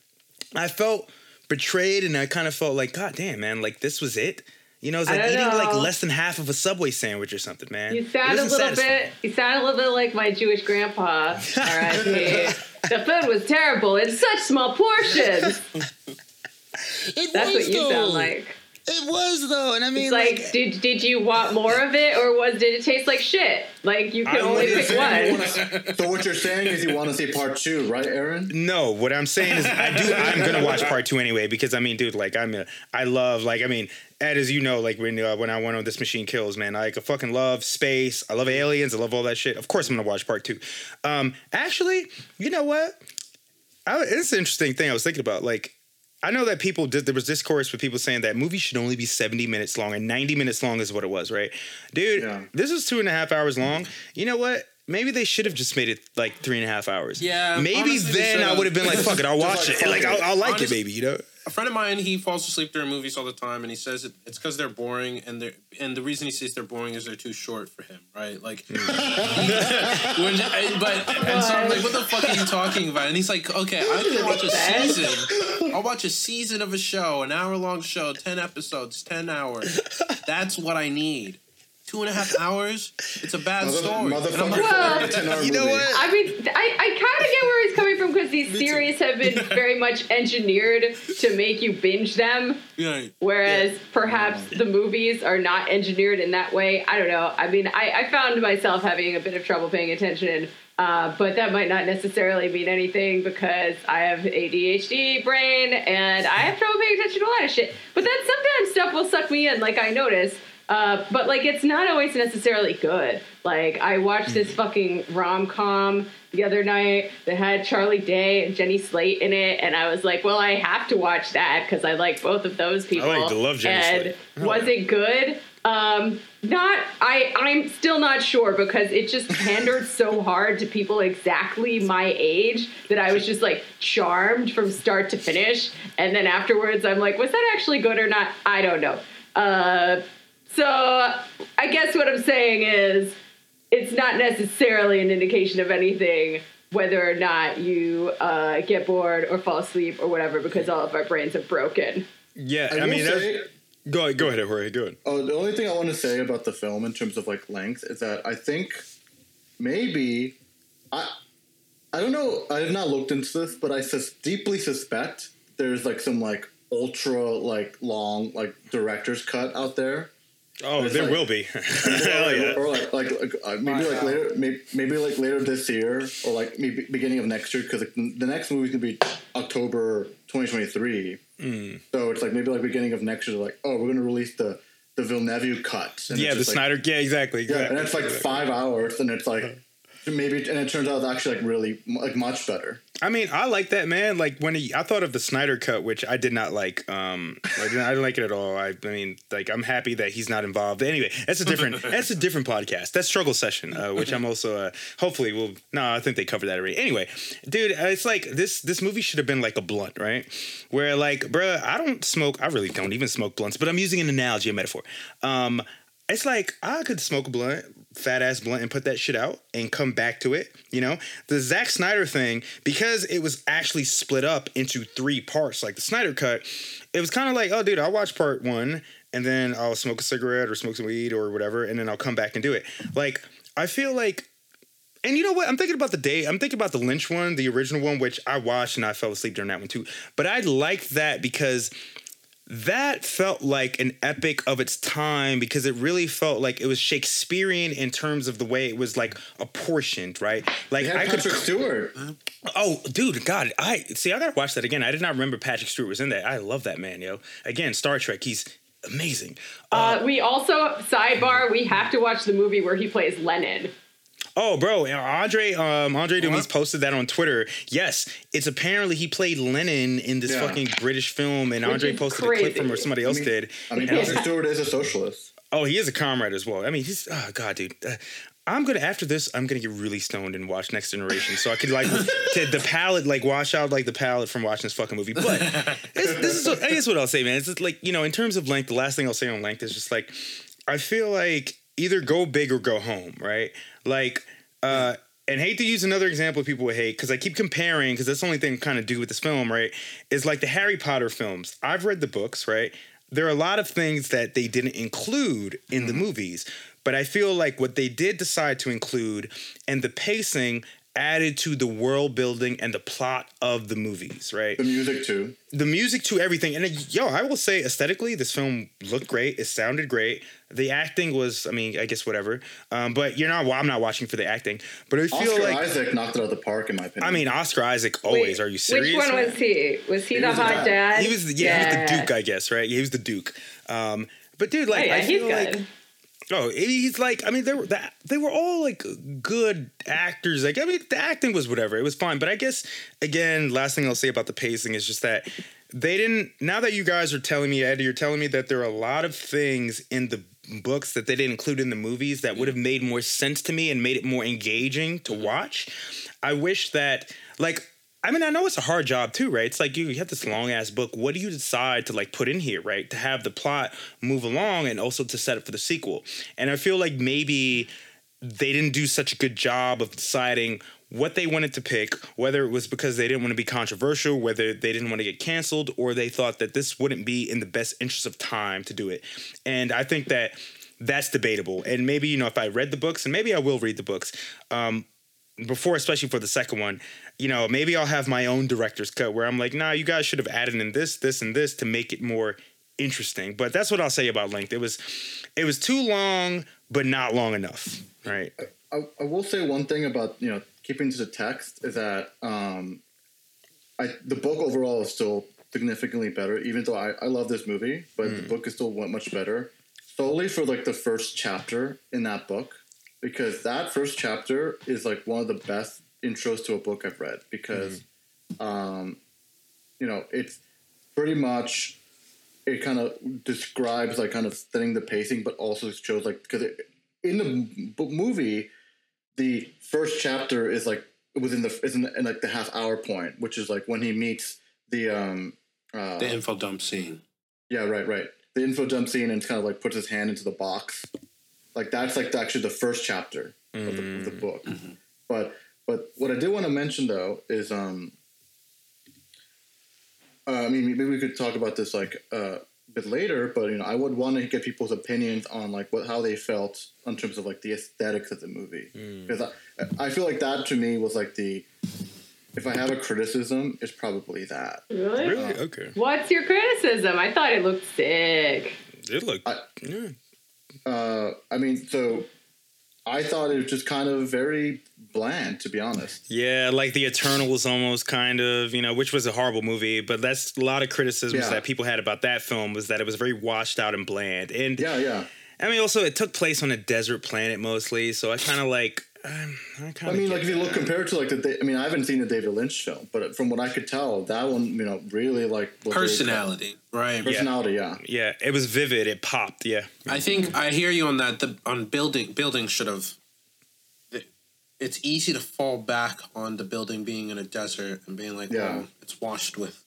I felt betrayed, and I kind of felt like, "God damn, man, like this was it." You know, it's like eating like less than half of a Subway sandwich or something, man. You sound a little satisfying. bit. You sound a little bit like my Jewish grandpa. R.I.P. [LAUGHS] the food was terrible in such small portions. [LAUGHS] [LAUGHS] It That's was, what you though. sound like. It was though, and I mean, It's like, did did you want more of it, or was did it taste like shit? Like you can I only wouldn't pick say one. so what you're saying is you want to see part two, right, Aaron? No, what I'm saying is I do. I'm gonna watch part two anyway because I mean, dude, like I'm a, I love like I mean, Ed, as you know, like when uh, when I went on this machine kills, man, I like I fucking love space. I love aliens. I love all that shit. Of course, I'm gonna watch part two. Um, actually, you know what? I, it's an interesting thing I was thinking about. Like, I know that people did. There was discourse with people saying that movies should only be seventy minutes long, and ninety minutes long is what it was, right? Dude, Yeah. this is two and a half hours long. You know what? Maybe they should have just made it like three and a half hours. Yeah, Maybe honestly, then I would have been like, "Fuck it, I'll [LAUGHS] watch like, it. Like. I'll, I'll like Honest- it, baby." You know? A friend of mine he falls asleep during movies all the time and he says it, it's because they're boring and they're and the reason he says they're boring is they're too short for him right? Like hmm. [LAUGHS] when, but and so I'm like what the fuck are you talking about? And he's like okay I can watch a season. I'll watch a season of a show an hour long show 10 episodes 10 hours. That's what I need two and a half hours it's a bad Mother, story And I'm motherfucker, like, Well, a 10 hour You know movie. what? I mean, I, I kind of get where he's coming from because these series have been very much engineered to make you binge them, yeah, whereas perhaps the movies are not engineered in that way. I don't know. I mean, I, I found myself having a bit of trouble paying attention, uh, but that might not necessarily mean anything because I have ADHD brain and I have trouble paying attention to a lot of shit. But then sometimes stuff will suck me in, like I notice. Uh, but like it's not always necessarily good. Like I watched this fucking rom com the other night that had Charlie Day and Jenny Slate in it, and I was like, well, I have to watch that because I like both of those people. like to love Jenny and Slate. Oh, was it good? Um, not. I. I'm still not sure because it just pandered [LAUGHS] so hard to people exactly my age that I was just like charmed from start to finish, and then afterwards I'm like, was that actually good or not? I don't know. Uh, so I guess what I'm saying is it's not necessarily an indication of anything whether or not you uh, get bored or fall asleep or whatever because all of our brains are broken. Yeah, I, I, mean, that's, say, go ahead, go ahead, Jorge, go ahead. Oh, the only thing I want to say about the film in terms of like length is that I think maybe I I don't know. I have not looked into this, but I sus- deeply suspect there's like some like ultra like long like director's cut out there. Oh, there like- will be. [LAUGHS] [LAUGHS] Hell yeah. or like like, like uh, maybe like later maybe, maybe like later this year or like maybe beginning of next year because like, the next movie's gonna be October 2023. Mm. So it's like maybe like beginning of next year. Like oh, we're gonna release the the Villeneuve cut. And Yeah, the like, Snyder. Yeah, exactly. Yeah, exactly. and it's like five hours, and it's like maybe, and it turns out it's actually like really like much better. I mean, I like that man. Like when he, I thought of the Snyder cut, which I did not like. Um, I didn't, I didn't like it at all. I, I mean, like I'm happy that he's not involved. Anyway, that's a different. [LAUGHS] that's a different podcast. That's struggle session, uh, which I'm also. Uh, hopefully, we'll. No, I think they covered that already. Anyway, dude, uh, it's like this. This movie should have been like a blunt, right? Where like, bruh, I don't smoke. I really don't even smoke blunts, but I'm using an analogy, a metaphor. Um, it's like I could smoke a blunt, fat ass blunt, and put that shit out and come back to it. You know, the Zack Snyder thing because it was actually split up into three parts, like the Snyder cut. It was kind of like, oh, dude, I'll watch part one and then I'll smoke a cigarette or smoke some weed or whatever, and then I'll come back and do it. Like I feel like. And you know what? I'm thinking about the day. I'm thinking about the Lynch one, the original one, which I watched and I fell asleep during that one too. But I liked that because that felt like an epic of its time because it really felt like it was Shakespearean in terms of the way it was like apportioned, right? Like They had I could Patrick Stewart. Oh, dude, God, I see. I gotta watch that again. I did not remember Patrick Stewart was in that. I love that man, yo. Again, Star Trek. He's amazing. Uh, we also sidebar. We have to watch the movie where he plays Lenin. Oh, bro, Andre, um, Andre Dumas posted that on Twitter. Yes, it's apparently he played Lenin in this Yeah. fucking British film, and Which Andre is posted a clip from or crazy. somebody I else mean- did. I mean, And I was Patrick Stewart is a socialist. Oh, he is a comrade as well. I mean, he's oh god, dude. Uh, I'm gonna after this, I'm gonna get really stoned and watch Next Generation, so I could like [LAUGHS] to the palette, like wash out like the palette from watching this fucking movie. But this, this is, what, I guess, what I'll say, man. It's just like you know, in terms of length, the last thing I'll say on length is just like, I feel like either go big or go home, right? Like, uh, and hate to use another example people would hate because I keep comparing because that's the only thing kind of do with this film, right? Is like the Harry Potter films. I've read the books, right? There are a lot of things that they didn't include in the movies, but I feel like what they did decide to include and the pacing added to the world building and the plot of the movies, right? The music too. the music to everything. And uh, yo, I will say aesthetically, this film looked great. It sounded great. The acting was, I mean, I guess whatever. Um, but you're not. Well, I'm not watching for the acting. But I feel Oscar like, Isaac knocked it out of the park, in my opinion. I mean, Oscar Isaac always. Wait, Are you serious? Which one was he? Was he, the was hot dad. dad? He was, the, yeah, he was the Duke, I guess, right? Yeah, he was the Duke. Um, but dude, Oh, like, yeah, I he's feel good. like. Oh, he's like I mean they were they were all like good actors. Like I mean the acting was whatever. It was fine, but I guess again, last thing I'll say about the pacing is just that they didn't. Now that you guys are telling me, Ed, you're telling me that there are a lot of things in the books that they didn't include in the movies that would have made more sense to me and made it more engaging to watch. I wish that, like, I mean, I know it's a hard job too, right? It's like you, you have this long ass book. What do you decide to like put in here, right? To have the plot move along and also to set up for the sequel. And I feel like maybe they didn't do such a good job of deciding what they wanted to pick, whether it was because they didn't want to be controversial, whether they didn't want to get canceled, or they thought that this wouldn't be in the best interest of time to do it. And I think that that's debatable. And maybe, you know, if I read the books, and maybe I will read the books, um, before, especially for the second one, you know, maybe I'll have my own director's cut where I'm like, nah, you guys should have added in this, this, and this to make it more interesting. But that's what I'll say about length. It was it was too long, but not long enough. Right. I, I will say one thing about you know keeping to the text is that um, I the book overall is still significantly better. Even though I, I love this movie, but the book is still much better. Solely for like the first chapter in that book, because that first chapter is like one of the best intros to a book I've read. Because, um, you know, it's pretty much it kind of describes like kind of setting the pacing, but also shows like because in the b- movie, the first chapter is like within the is in, in like the half hour point, which is like when he meets the um uh, The info dump scene. yeah right right the info dump scene and kind of like puts his hand into the box, like that's like actually the first chapter of, the, of the book. But but what I did want to mention though is um uh, I mean maybe we could talk about this like uh, a bit later, but you know I would want to get people's opinions on like what how they felt in terms of like the aesthetics of the movie because I I feel like that to me was like the if I have a criticism, it's probably that. Really? Really? Okay. What's your criticism? I thought it looked sick. It looked. I- yeah. Uh, I mean, so I thought it was just kind of very bland, to be honest. Yeah, like the Eternals, almost kind of, you know, which was a horrible movie, but that's a lot of criticisms Yeah. that people had about that film was that it was very washed out and bland. And Yeah, yeah. I mean, also it took place on a desert planet mostly, so I kind of like, um, I kind I of. mean, like if you look compared to like the, I mean, I haven't seen the David Lynch film, but from what I could tell, that one, you know, really like Personality, right? personality, yeah. yeah, it was vivid. It popped. Yeah, I think I hear you on that. The on building building should have. It's easy to fall back on the building being in a desert and being like, Yeah. "Well, it's washed with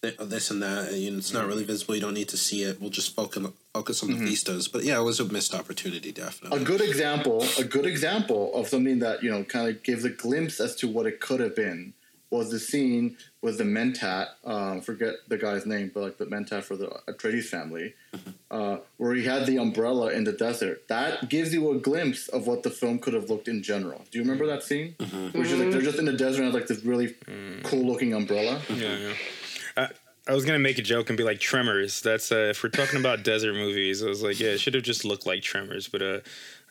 this and that, and it's not really visible. You don't need to see it. We'll just focus focus on the mm-hmm. vistas." But yeah, it was a missed opportunity, definitely. A good example, a good example of something that you know kind of gives a glimpse as to what it could have been was the scene with the Mentat. Um, forget the guy's name, but like the Mentat for the Atreides family, mm-hmm. uh, where he had the umbrella in the desert. That gives you a glimpse of what the film could have looked in general. Do you remember that scene? Mm-hmm. Which is like they're just in the desert and have like this really mm. cool looking umbrella. yeah, yeah. I, was gonna make a joke and be like Tremors. That's uh, if we're talking about [LAUGHS] desert movies, I was like, yeah, it should have just looked like Tremors. But uh,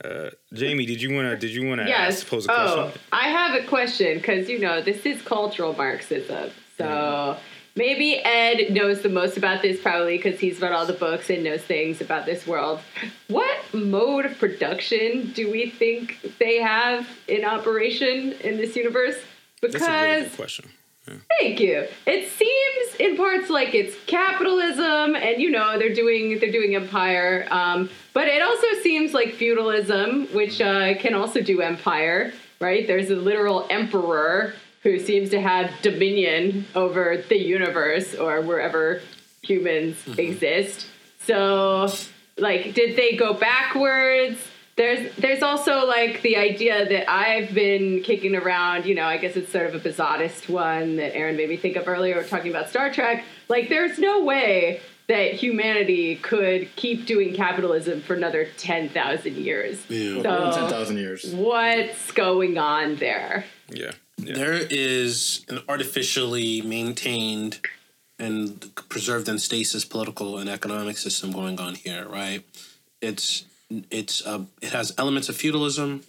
uh, Jamie, did you wanna did you wanna Yes. ask, pose a oh, question? I have a question because you know this is cultural Marxism. So maybe Ed knows the most about this, probably because he's read all the books and knows things about this world. What mode of production do we think they have in operation in this universe? Because That's a really good question. Thank you. It seems in parts like it's capitalism, and you know they're doing they're doing empire. Um, but it also seems like feudalism, which uh, can also do empire. Right? There's a literal emperor who seems to have dominion over the universe or wherever humans exist. So, like, did they go backwards? There's there's also like the idea that I've been kicking around, you know, I guess it's sort of a bizotist one that Aaron made me think of earlier, we're talking about Star Trek. Like there's no way that humanity could keep doing capitalism for another 10,000 years. Yeah. More than ten So thousand years. what's going on there? Yeah. yeah. There is an artificially maintained and preserved in stasis political and economic system going on here, right? It's it's uh, it has elements of feudalism,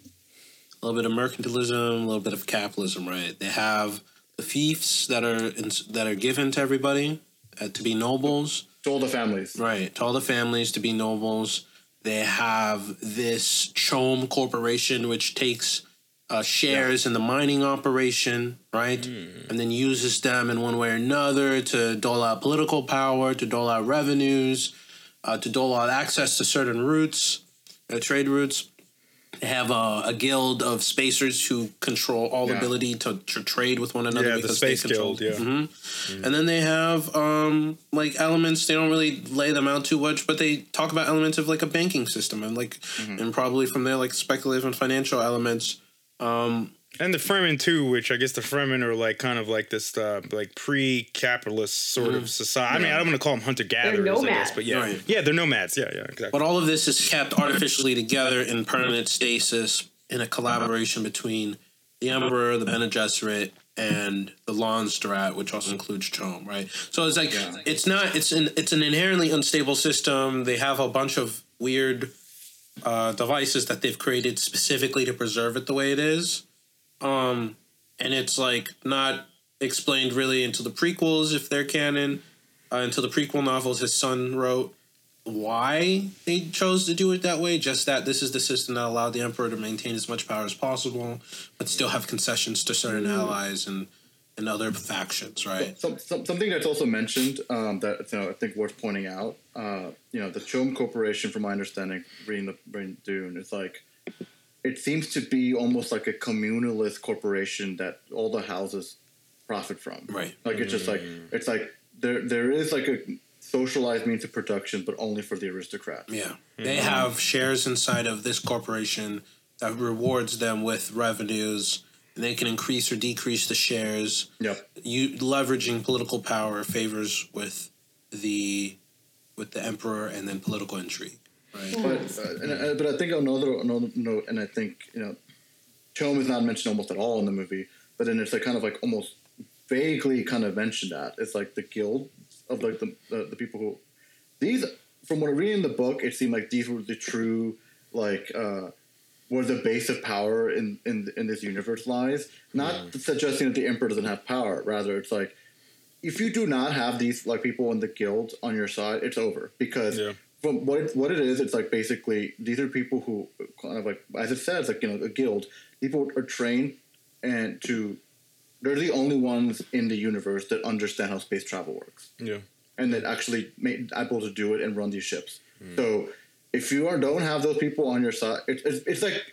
a little bit of mercantilism, a little bit of capitalism, right? They have the fiefs that are in, that are given to everybody uh, to be nobles, To all the families. Right. To all the families to be nobles. They have this CHOAM corporation, which takes uh, shares in the mining operation, right? And then uses them in one way or another to dole out political power, to dole out revenues, uh, to dole out access to certain routes, uh, trade routes. They have a, a guild of spacers who control all Yeah. ability to, to trade with one another Yeah, the because Space they control. Guild, yeah. Mhm. And then they have um, like elements. They don't really lay them out too much, but they talk about elements of like a banking system and like, and probably from there like speculative and financial elements. Um, And the Fremen too, which I guess the Fremen are like kind of like this uh, like pre-capitalist sort of society. I mean, I don't want to call them hunter gatherers, I guess, but yeah, Right. yeah, they're nomads. Yeah, yeah, exactly. But all of this is kept artificially together in permanent stasis in a collaboration between the Emperor, the Bene Gesserit, and the Landsraad, which also includes CHOAM, right? So it's like Yeah. it's not it's an it's an inherently unstable system. They have a bunch of weird uh, devices that they've created specifically to preserve it the way it is, um, and it's like not explained really until the prequels if they're canon. Uh, until the prequel novels his son wrote why they chose to do it that way. Just that this is the system that allowed the emperor to maintain as much power as possible, but still have concessions to certain allies and and other factions, right? Some, some, something that's also mentioned um, that you know, I think worth pointing out. Uh, you know, the CHOAM Corporation, from my understanding, reading the reading Dune, it's like it seems to be almost like a communalist corporation that all the houses profit from. Right. Like it's just like mm. it's like there there is like a socialized means of production, but only for the aristocrats. Yeah, hmm. they have shares inside of this corporation that rewards them with revenues, and they can increase or decrease the shares. Yep. You leveraging political power favors with the with the emperor, and then political intrigue. Right. But uh, and, uh, but I think another another note, and I think you know, CHOAM is not mentioned almost at all in the movie. But then it's like kind of like almost vaguely kind of mentioned that it's like the guild of like the the, the people who these from what I read in the book, it seemed like these were the true like uh where the base of power in in in this universe lies. Not suggesting that the emperor doesn't have power. Rather, it's like if you do not have these like people in the guild on your side, it's over because Yeah. From what it, what it is, it's like basically these are people who kind of like as it says, like you know, a guild. People are trained and to they're the only ones in the universe that understand how space travel works yeah. and that actually made able to do it and run these ships. Hmm. So if you are don't have those people on your side, it, it's it's like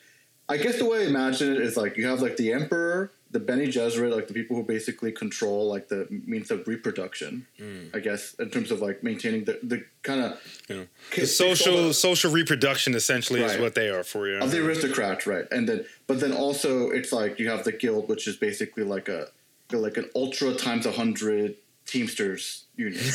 I guess the way I imagine it is like you have like the emperor, the Bene Gesserit, like the people who basically control like the means of reproduction. Hmm. I guess in terms of like maintaining the the kind of Yeah. The social social reproduction essentially is what they are for you. of the aristocrats, right? And then, but then also it's like you have the guild, which is basically like a like an ultra times a hundred Teamsters union. [LAUGHS]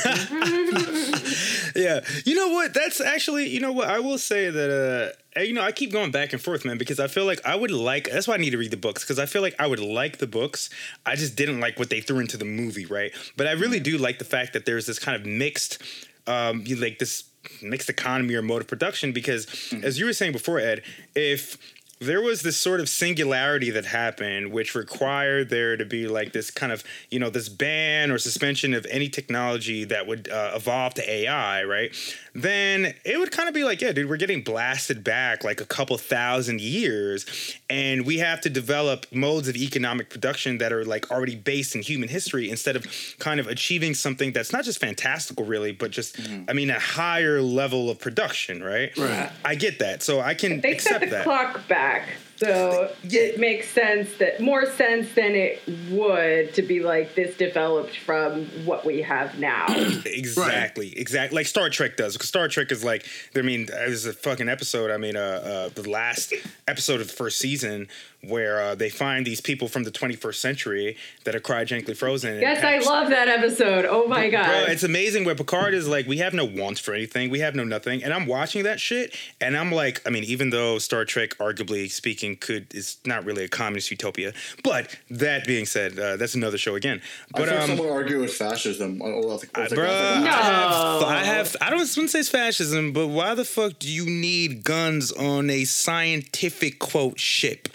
Yeah, you know what? That's actually, you know what? I will say that, uh, you know, I keep going back and forth, man, because I feel like I would like. That's why I need to read the books because I feel like I would like the books. I just didn't like what they threw into the movie, right? But I really do like the fact that there's this kind of mixed, um, you like this mixed economy or mode of production because, as you were saying before, Ed, if there was this sort of singularity that happened which required there to be like this kind of you know this ban or suspension of any technology that would uh, evolve to ai right then it would kind of be like yeah dude we're getting blasted back like a couple thousand years and we have to develop modes of economic production that are like already based in human history instead of kind of achieving something that's not just fantastical really but just mm-hmm. i mean a higher level of production right? Right. i get that so i can They set accept the that. clock back, so Yeah. it makes sense that more sense than it would to be like this developed from what we have now. [COUGHS] Exactly, exactly. Like Star Trek does. Because Star Trek is like, I mean, there's a fucking episode. I mean, uh, uh, the last episode of the first season where uh, they find these people from the 21st century that are cryogenically frozen. and yes, I love that episode. Oh my god. Bro, it's amazing where Picard is like, we have no wants for anything. We have no nothing. And I'm watching that shit, and I'm like, I mean, even though Star Trek, arguably speaking, could is not really a communist utopia, but that being said, uh, that's another show again. But I've um, someone argue with fascism. Oh, I was I like, Bruh, I was have, No. I have, I don't wouldn't say it's fascism, but why the fuck do you need guns on a scientific quote ship?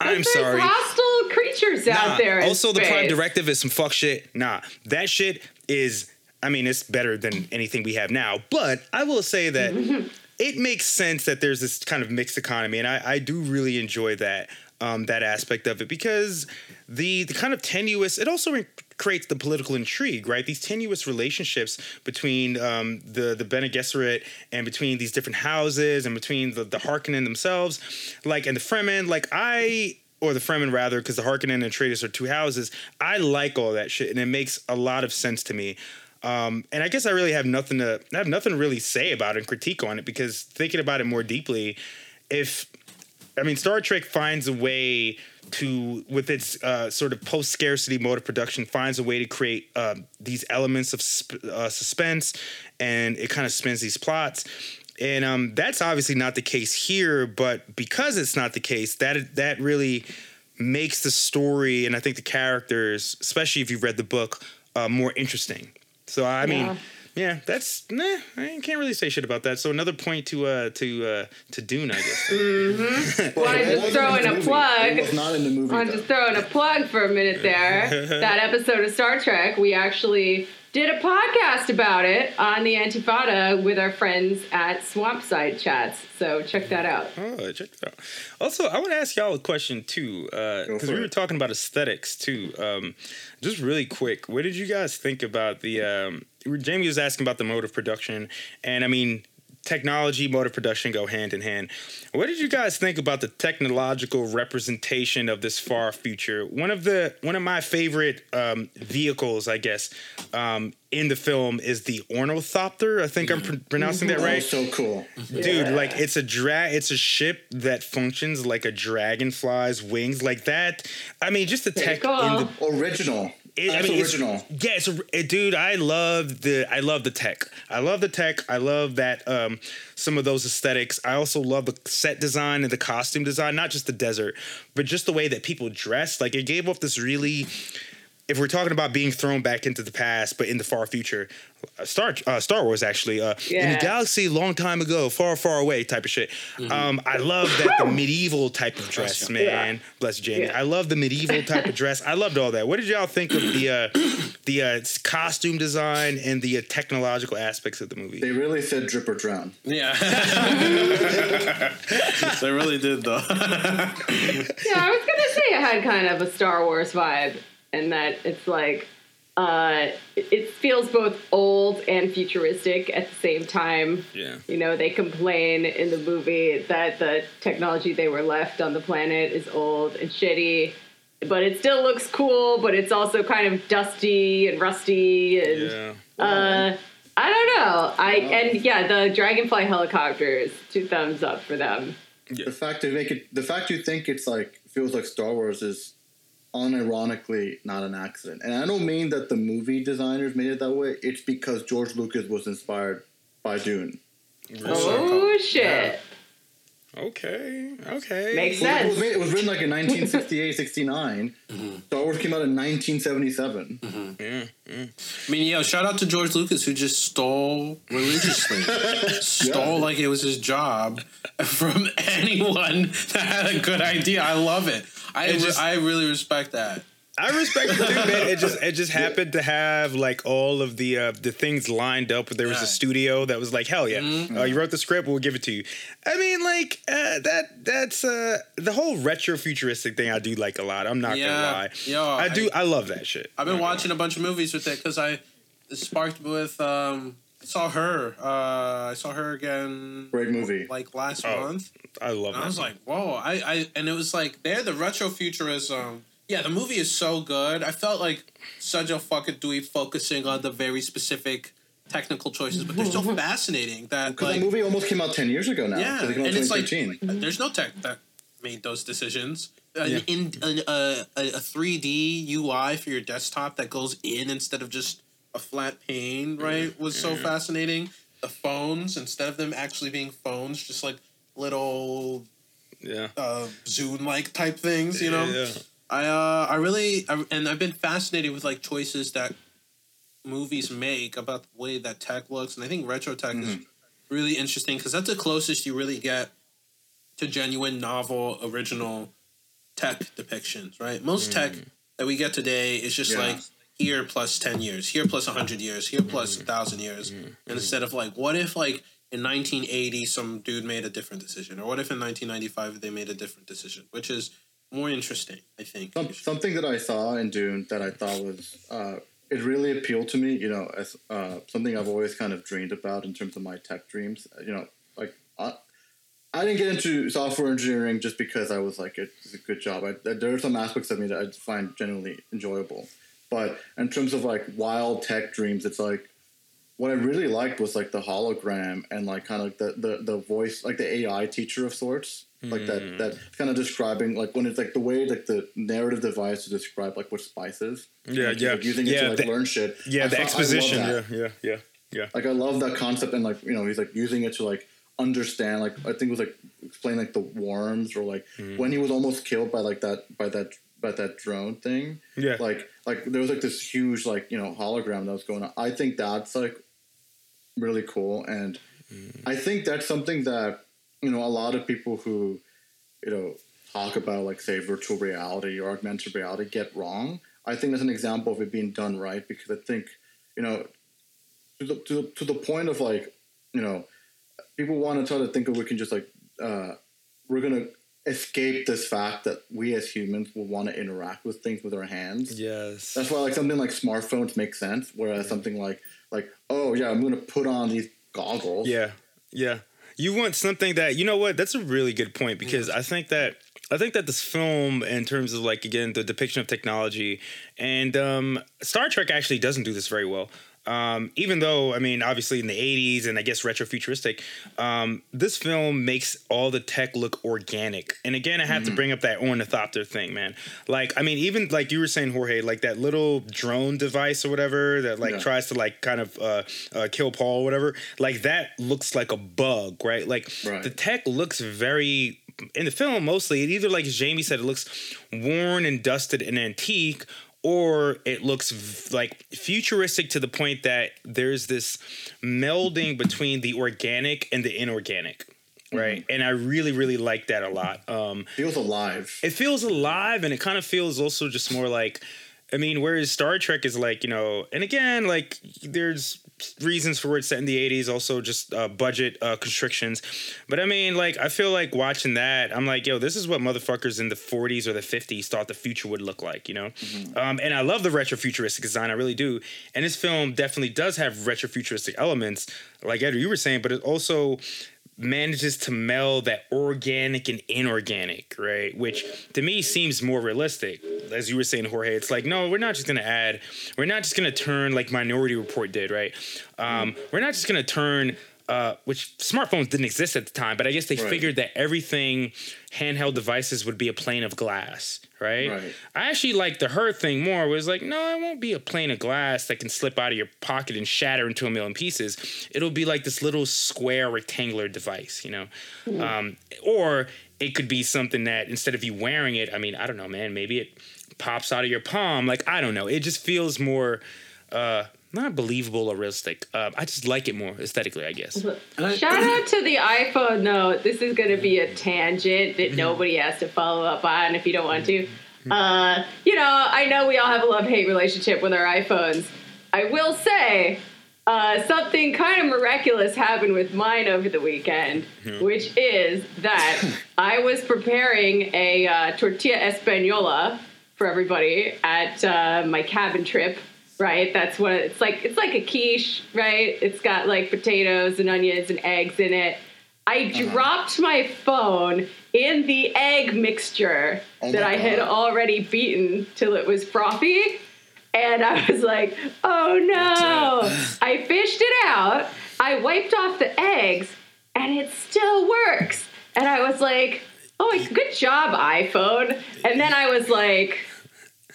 I'm sorry. hostile creatures Nah, out there. in also, the Prime. Directive is some fuck shit. Nah, that shit is. I mean, it's better than anything we have now. But I will say that [LAUGHS] it makes sense that there's this kind of mixed economy, and I, I do really enjoy that. um, that aspect of it because the the kind of tenuous it also creates the political intrigue, right? These tenuous relationships between um, the the Bene Gesserit and between these different houses and between the the Harkonnen themselves, like and the Fremen. Like I or the Fremen rather, because the Harkonnen and Atreides are two houses. I like all that shit, and it makes a lot of sense to me. Um, and I guess I really have nothing to I have nothing to really say about it and critique on it because thinking about it more deeply, if I mean Star Trek finds a way to with its uh, sort of post scarcity mode of production finds a way to create uh, these elements of sp- uh, suspense and it kind of spins these plots. And um, that's obviously not the case here but because it's not the case that that really makes the story and i think the characters especially if you've read the book uh, more interesting so i mean Yeah. yeah, that's nah. I can't really say shit about that. So another point to uh to uh to Dune, I guess. Wanna It just wasn't throw in in the a plug. It was not in the movie. I'm though. just throwing a plug for a minute there. [LAUGHS] that episode of Star Trek, we actually did a podcast about it on the Antifada with our friends at Swampside Chats. So check that out. Oh, check it out. Also, I want to ask y'all a question too, because for we were talking about aesthetics too. Um, just really quick, what did you guys think about the? Um, Jamie was asking about the mode of production, and I mean, technology, mode of production go hand in hand. What did you guys think about the technological representation of this far future? One of the one of my favorite um, vehicles, I guess, um, in the film is the ornithopter. I think I'm pr- pronouncing that Oh, right so cool. dude like it's a dra- it's a ship that functions like a dragonfly's wings like that i mean just the tech cool. in the Original. It, That's I mean, it's- original. yeah, it's a, it- dude. I love the I love the tech. I love the tech. I love that um, some of those aesthetics. I also love the set design and the costume design, not just the desert, but just the way that people dress. Like it gave off this really. If we're talking about being thrown back into the past, but in the far future, uh, Star uh, Star Wars actually uh, in Yeah. a galaxy long time ago, far far away type of shit. Um, I love that the medieval type of dress, you. man. Bless you, Jamie. Yeah. I love the medieval type of dress. I loved all that. What did y'all think of the uh, [COUGHS] the uh, costume design and the uh, technological aspects of the movie? They really said drip or drown. Yeah. [LAUGHS] they really did though. Yeah, I was gonna say it had kind of a Star Wars vibe, and that it's like uh, it- it feels both old and futuristic at the same time. Yeah. You know, they complain in the movie that the technology they were left on the planet is old and shitty, but it still looks cool. But it's also kind of dusty and rusty and. Yeah. Uh, I don't know. I and yeah, the Dragonfly helicopters. Two thumbs up for them. The fact to make it, the fact you think it's like feels like Star Wars is unironically not an accident. And I don't mean that the movie designers made it that way. It's because George Lucas was inspired by Dune. Oh, oh shit! Okay. Okay. Makes Well, it, sense. was made, it was written like in 1968, 69. Mm-hmm. Star Wars came out in 1977. Mm-hmm. Yeah. I mean, yeah, shout out to George Lucas who just stole religiously, [LAUGHS] stole like it was his job from [LAUGHS] anyone that had a good idea. I love it. I re- just- I really respect that. I respect it too, man. It just it just [LAUGHS] happened to have like all of the uh, the things lined up. There was a studio that was like, hell yeah, uh, you wrote the script, we'll give it to you. I mean, like uh, that that's uh, the whole retro futuristic thing. I do like a lot. I'm not Yeah. gonna lie. Yo, I do. I, love that shit. I've been watching a bunch of movies with it because I sparked with um I saw her. Uh, I saw her again Great movie. like last Oh, month. I love. And I that. was like, whoa! I, I and it was like they're the retrofuturism. Yeah, the movie is so good. I felt like such a fucking dweeb focusing on the very specific technical choices, but they're so [LAUGHS] fascinating that Because like that movie almost came out 10 years ago now. yeah, 'cause it and it's like there's no tech that made those decisions. Uh, Yeah. In a a three D UI for your desktop that goes in instead of just a flat pane, right? Was so fascinating. The phones instead of them actually being phones, just like little yeah. uh, Zune like type things, you know. Yeah. I uh, I really I, and I've been fascinated with like choices that movies make about the way that tech looks, and I think retro tech is really interesting because that's the closest you really get to genuine novel original tech depictions, right? Most tech that we get today is just Yeah. like here plus 10 years, here plus 100 years, here plus 1,000 years. And instead of like, what if like in 1980 some dude made a different decision? Or what if in 1995 they made a different decision? Which is more interesting. I think. Some, something that I saw in Dune that I thought was uh, it really appealed to me. You know, as uh, something I've always kind of dreamed about in terms of my tech dreams. You know, like I, I didn't get into software engineering just because I was like it's a good job. I, there are some aspects of me that I find genuinely enjoyable, but in terms of like wild tech dreams, it's like what I really liked was like the hologram and like kind of the, the, the voice, like the AI teacher of sorts, like that Hmm. that kind of describing like when it's like the way like the narrative device to describe like what spices. Yeah, yeah. like, using it Yeah, to like the- learn shit. Yeah, I the thought- exposition. Yeah, yeah, yeah, yeah. Like I love that concept and like you know he's like using it to like understand like I think it was like explain like the worms or like Mm-hmm. when he was almost killed by like that by that by that drone thing. Yeah. like like there was like this huge like you know hologram that was going on. I think that's like really cool. And i think that's something that you know a lot of people who you know talk about like say virtual reality or augmented reality get wrong. I think that's an example of it being done right because i think you know to the to, the- to the point of like you know people want to try to think of we can just like uh we're gonna escape this fact that we as humans will want to interact with things with our hands Yes. that's why like something like smartphones make sense, whereas something like like oh yeah, I'm gonna put on these goggles. Yeah, yeah. You want something that you know what? That's a really good point because I think that I think that this film, in terms of like again the depiction of technology, and um, Star Trek actually doesn't do this very well. Um, even though I mean, obviously in the '80s and I guess retrofuturistic, um, this film makes all the tech look organic. And again, I have to bring up that ornithopter thing, man. Like, I mean, even like you were saying, Jorge, like that little drone device or whatever that like Yeah. tries to like kind of uh, uh, kill Paul or whatever. Like that looks like a bug, right? Like Right. the tech looks very in the film mostly. It either like Jamie said, it looks worn and dusted and antique. Or it looks v- like futuristic to the point that there's this melding between the organic and the inorganic, right? And I really, really like that a lot. Um, feels alive. it feels alive and it kind of feels also just more like I mean, whereas Star Trek is like, you know, and again, like there's reasons for it set in the 80s, also just uh, budget uh, constrictions. But I mean, like, I feel like watching that, I'm like, yo, this is what motherfuckers in the 40s or the 50s thought the future would look like, you know? Um, and I love the retrofuturistic design, I really do. And this film definitely does have retrofuturistic elements, like Edward, you were saying, but it also manages to meld that organic and inorganic, right? Which to me seems more realistic. As you were saying, Jorge, it's like, no, we're not just gonna add, we're not just gonna turn like Minority Report did, right? Um, we're not just gonna turn uh, which smartphones didn't exist at the time, but I guess they Right. figured that everything handheld devices would be a plane of glass, right? Right. I actually like the her thing more. Was like, no, it won't be a plane of glass that can slip out of your pocket and shatter into a million pieces. It'll be like this little square rectangular device, you know. Um, or it could be something that instead of you wearing it, I mean, I don't know, man. Maybe it pops out of your palm. Like I don't know. It just feels more. Uh, not believable or realistic. Uh, I just like it more aesthetically, I guess. Shout out to the iPhone though. This is going to be a tangent that nobody has to follow up on if you don't want to. Uh, you know, I know we all have a love hate relationship with our iPhones. I will say uh, something kind of miraculous happened with mine over the weekend, which is that [LAUGHS] I was preparing a uh, tortilla española for everybody at uh, my cabin trip right? That's what it's like. It's like a quiche, right? It's got like potatoes and onions and eggs in it. I dropped my phone in the egg mixture Oh that I had already beaten till it was frothy. And I was like, oh no. I fished it out. I wiped off the eggs and it still works. And I was like, oh, good job, iPhone. And then I was like,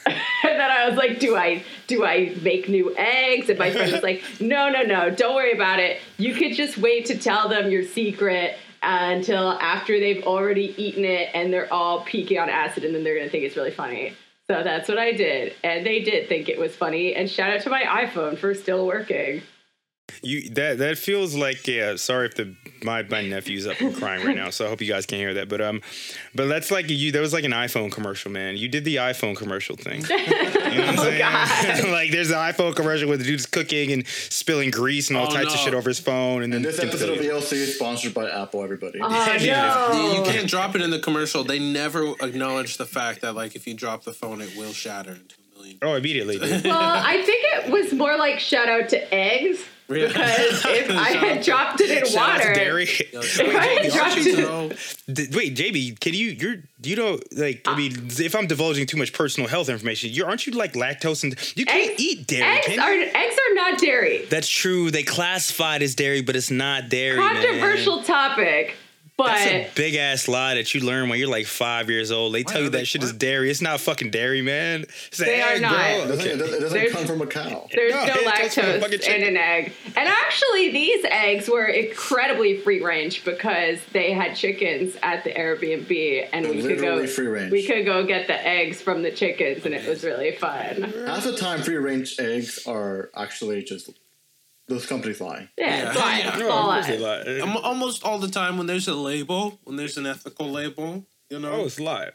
[LAUGHS] and then I was like, "Do I do I make new eggs?" And my friend was like, [LAUGHS] "No, no, no, don't worry about it. You could just wait to tell them your secret until after they've already eaten it and they're all peaking on acid, and then they're gonna think it's really funny." So that's what I did, and they did think it was funny. And shout out to my iPhone for still working. You that that feels like yeah. Sorry if the my my nephew's up and crying right now, so I hope you guys can hear that. But um, but that's like you. That was like an iPhone commercial, man. You did the iPhone commercial thing. [LAUGHS] You know what I'm saying? [LAUGHS] like there's an iPhone commercial where the dude's cooking and spilling grease and all Oh, types of shit over his phone, and then This episode of deleted. ELC is sponsored by Apple. Everybody. Oh Yeah. no! You can't drop it in the commercial. They never acknowledge the fact that like if you drop the phone, it will shatter into a million. Oh, immediately. [LAUGHS] Well, I think it was more like shout out to eggs Really? because [LAUGHS] if I had dropped it in Shout out to water, Dairy. if I had dropped it. D- Wait, JB, can you? You're you know like I uh, mean, if I'm divulging too much personal health information, you aren't you like lactose and you can't Eggs- eat dairy? eggs can are eggs are not dairy. That's true. They classify it as dairy, but it's not dairy. man. Controversial topic, but That's a big ass lie that you learn when you're like five years old. They tell are you that they- shit is dairy. It's not fucking dairy, man. It's an They are not. bro. It doesn't, Okay. it doesn't, it doesn't There's- come from a cow. there's No, no, it comes from a fucking lactose in an egg. And actually, these eggs were incredibly free range because they had chickens at the Airbnb, and we could go free range. we could go get the eggs from the chickens, and it was really fun. Half the time, free range eggs are actually just those companies lie. Yeah, it's [LAUGHS] Yeah. fine. It's No, all of course they lies. lie. Almost all the time when there's a label, when there's an ethical label, you know. Oh, it's a lie.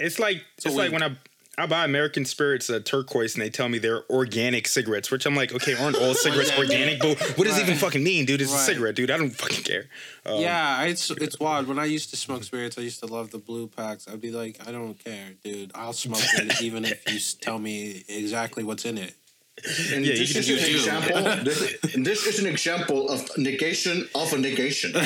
It's like it's, a like when I I buy American Spirits uh, turquoise and they tell me they're organic cigarettes, which I'm like, okay, aren't all [LAUGHS] cigarettes organic? But what does it even fucking mean, dude? It's a cigarette, dude. I don't fucking care. Um, yeah, it's it's wild. When I used to smoke spirits, I used to love the blue packs. I'd be like, I don't care, dude. I'll smoke it [LAUGHS] even if you tell me exactly what's in it. And Yeah, this can is just an do. example. [LAUGHS] this, this is an example of negation of a negation. [LAUGHS]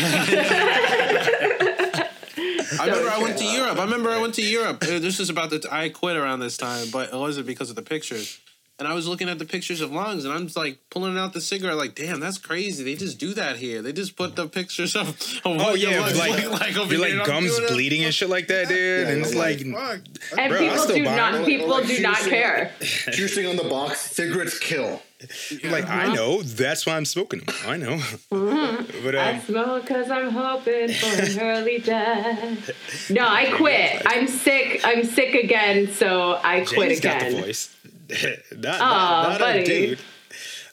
I remember I went to Europe. I remember I went to Europe. Uh, This is about the. I quit around this time, but it wasn't because of the pictures. And I was looking at the pictures of lungs, and I'm just like pulling out the cigarette, like, damn, that's crazy. They just do that here. They just put the pictures of, of Oh what your yeah, lungs like look like over here. like gums bleeding and shit like that, dude. Yeah, and it's I'm like, Fuck. And Bro, people still do not it. people Like, do not care. [LAUGHS] Juicing on the box, cigarettes kill. like I know that's why I'm smoking them. I know. but I um, smoke because I'm hoping for an early death. No, I [LAUGHS] quit. I'm sick. I'm sick again, so I quit James got the again. voice. [LAUGHS] not, Aw, not, not a dude.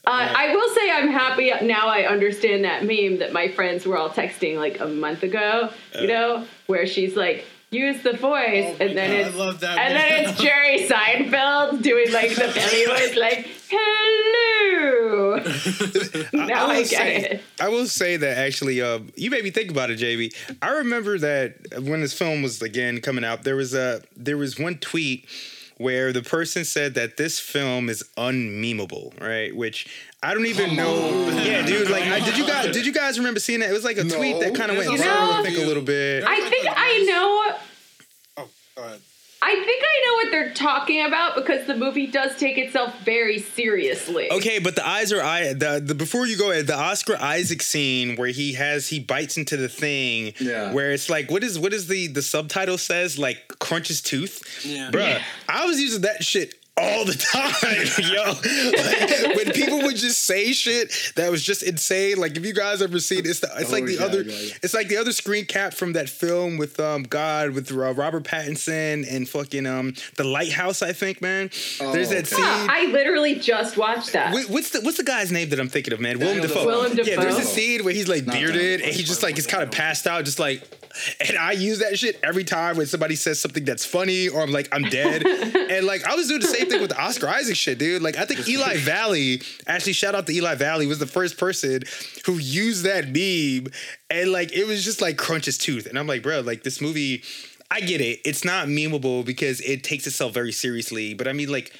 Uh, I will say I'm happy now. I understand that meme that my friends were all texting like a month ago. You know, where she's like, "Use the voice," Oh and then God, I it's and then it's [LAUGHS] Jerry Seinfeld doing like the belly [LAUGHS] voice, like "Hello." now I, will get say, it. I will say that actually, uh, you made me think about it, JB. I remember that when this film was again coming out, there was a there was one tweet where the person said that this film is unmemeable, right? Which I don't even know. Oh. Yeah, dude. Like, I, did you guys did you guys remember seeing that? It was like a No. tweet that kind of went There's viral. I think a little bit. I think I know. Oh, go ahead. I think I know what they're talking about because the movie does take itself very seriously. Okay, but the eyes are eye. The, the before you go ahead, the Oscar Isaac scene where he has he bites into the thing. Yeah. Where it's like, what is what is the the subtitle says like crunches tooth. Yeah. Bruh, I was using that shit all the time, [LAUGHS] yo. Like, when people would just say shit that was just insane. Like if you guys ever seen it's the it's Oh, like the yeah, other yeah, yeah. it's like the other screen cap from that film with um God with uh, Robert Pattinson and fucking um the Lighthouse. I think man. Oh, There's that okay. scene. Huh, I literally just watched that. Wait, What's the what's the guy's name that I'm thinking of, man? Willem Daniel Dafoe. Willem Yeah, there's a scene where he's like Not bearded and he just like is kind of passed out, just like. [LAUGHS] And I use that shit every time when somebody says something that's funny or I'm like I'm dead. [LAUGHS] and like I was doing the same thing with the Oscar Isaac shit, dude. Like I think Eli Valley, actually shout out to Eli Valley, was the first person who used that meme and like it was just like crunch his tooth. And I'm like, bro, like this movie, I get it. It's not memeable because it takes itself very seriously. But I mean, like,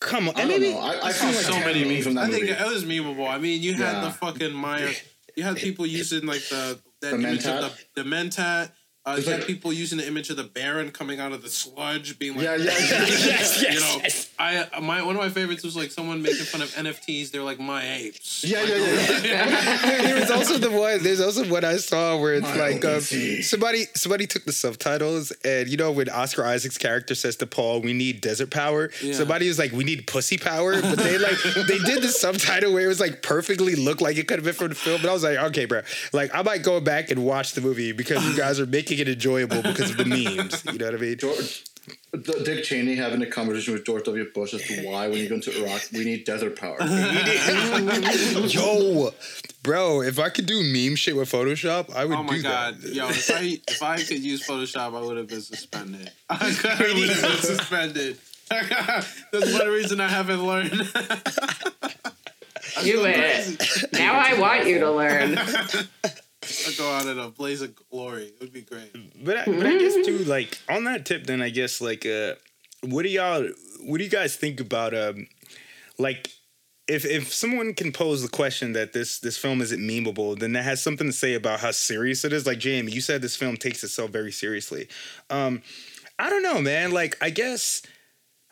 come on. I and don't maybe know. I, I've seen like so many memes memes. from that I think it was memeable. I mean, you had Yeah. the fucking Meyer. You had people [LAUGHS] using like the that The Mentat? the the Mentat. Uh, It's you had people using the image of the Baron coming out of the sludge, being like, Yeah, yeah, yeah. yes, yes, you know, yes. I my one of my favorites was like someone making fun of NFTs. They're like my apes. Yeah, yeah, yeah, [LAUGHS] yeah. there was also the one. There's also what I saw where it's My like um, somebody somebody took the subtitles and you know when Oscar Isaac's character says to Paul, "We need desert power." Yeah. Somebody was like, "We need pussy power," but they like they did the subtitle where it was like perfectly looked like it could have been from the film. But I was like, okay, bro, like I might go back and watch the movie because you guys are making it enjoyable because of the memes. You know what I mean? George, Dick Cheney having a conversation with George W. Bush as to why, when you go into Iraq, we need desert power. [LAUGHS] Yo, Bro, if I could do meme shit with Photoshop, I would Oh my do god, that. yo! If I if I could use Photoshop, I would have been suspended. [LAUGHS] I [LAUGHS] could have been suspended. That's one reason I haven't learned. Do it. Now I want you to learn. I go out in a blaze of glory. It would be great. But I, but I guess too, like on that tip, then I guess like, uh, what do y'all, what do you guys think about, um, like, if if someone can pose the question that this this film isn't memeable, then that has something to say about how serious it is. Like Jamie, you said this film takes itself very seriously. Um, I don't know, man. Like, I guess.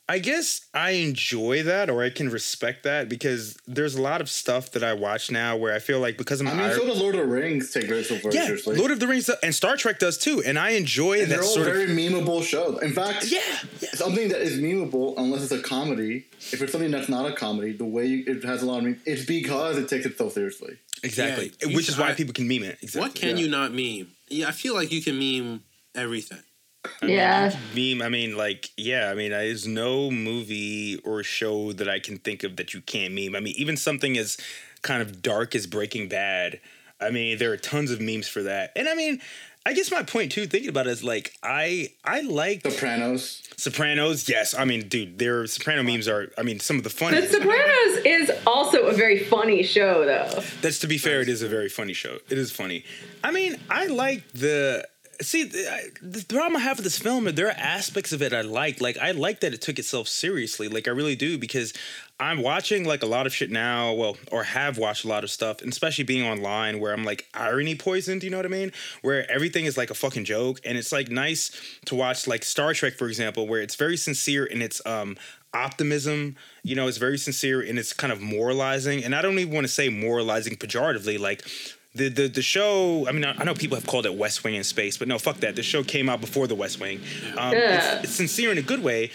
I guess I enjoy that or I can respect that because there's a lot of stuff that I watch now where I feel like because I'm I mean, Ir- so does Lord of the Rings take itself very yeah, seriously. Lord of the Rings uh, and Star Trek does too, and I enjoy and that they're all sort of very memeable shows. In fact, yeah, yeah. something that is memeable, unless it's a comedy, if it's something that's not a comedy, the way you, it has a lot of meme, it's because it takes itself so seriously. Exactly. Yeah, Which is why I- people can meme it. Exactly. What can Yeah. you not meme? Yeah, I feel like you can meme everything. Yeah. meme? I mean, like, yeah. I mean, there's no movie or show that I can think of that you can't meme. I mean, even something as kind of dark as Breaking Bad. I mean, there are tons of memes for that. And I mean, I guess my point too, thinking about it, is like I I like Sopranos. Sopranos. Yes, I mean, dude, their Soprano memes are. I mean, some of the The funniest. Sopranos is also a very funny show, though. That's to be fair, it is a very funny show. It is funny. I mean, I like the. See, the, problem I have with this film, there are aspects of it I like. Like, I like that it took itself seriously. Like, I really do because I'm watching like a lot of shit now. Well, or have watched a lot of stuff, and especially being online where I'm like irony poisoned. You know what I mean? Where everything is like a fucking joke, and it's like nice to watch like Star Trek, for example, where it's very sincere in its um optimism. You know, it's very sincere and it's kind of moralizing. And I don't even want to say moralizing pejoratively. Like the the the show. I mean, I, I know people have called it West Wing in space, but no, fuck that. The show came out before the West Wing. Um, Yeah. it's, it's sincere in a good way.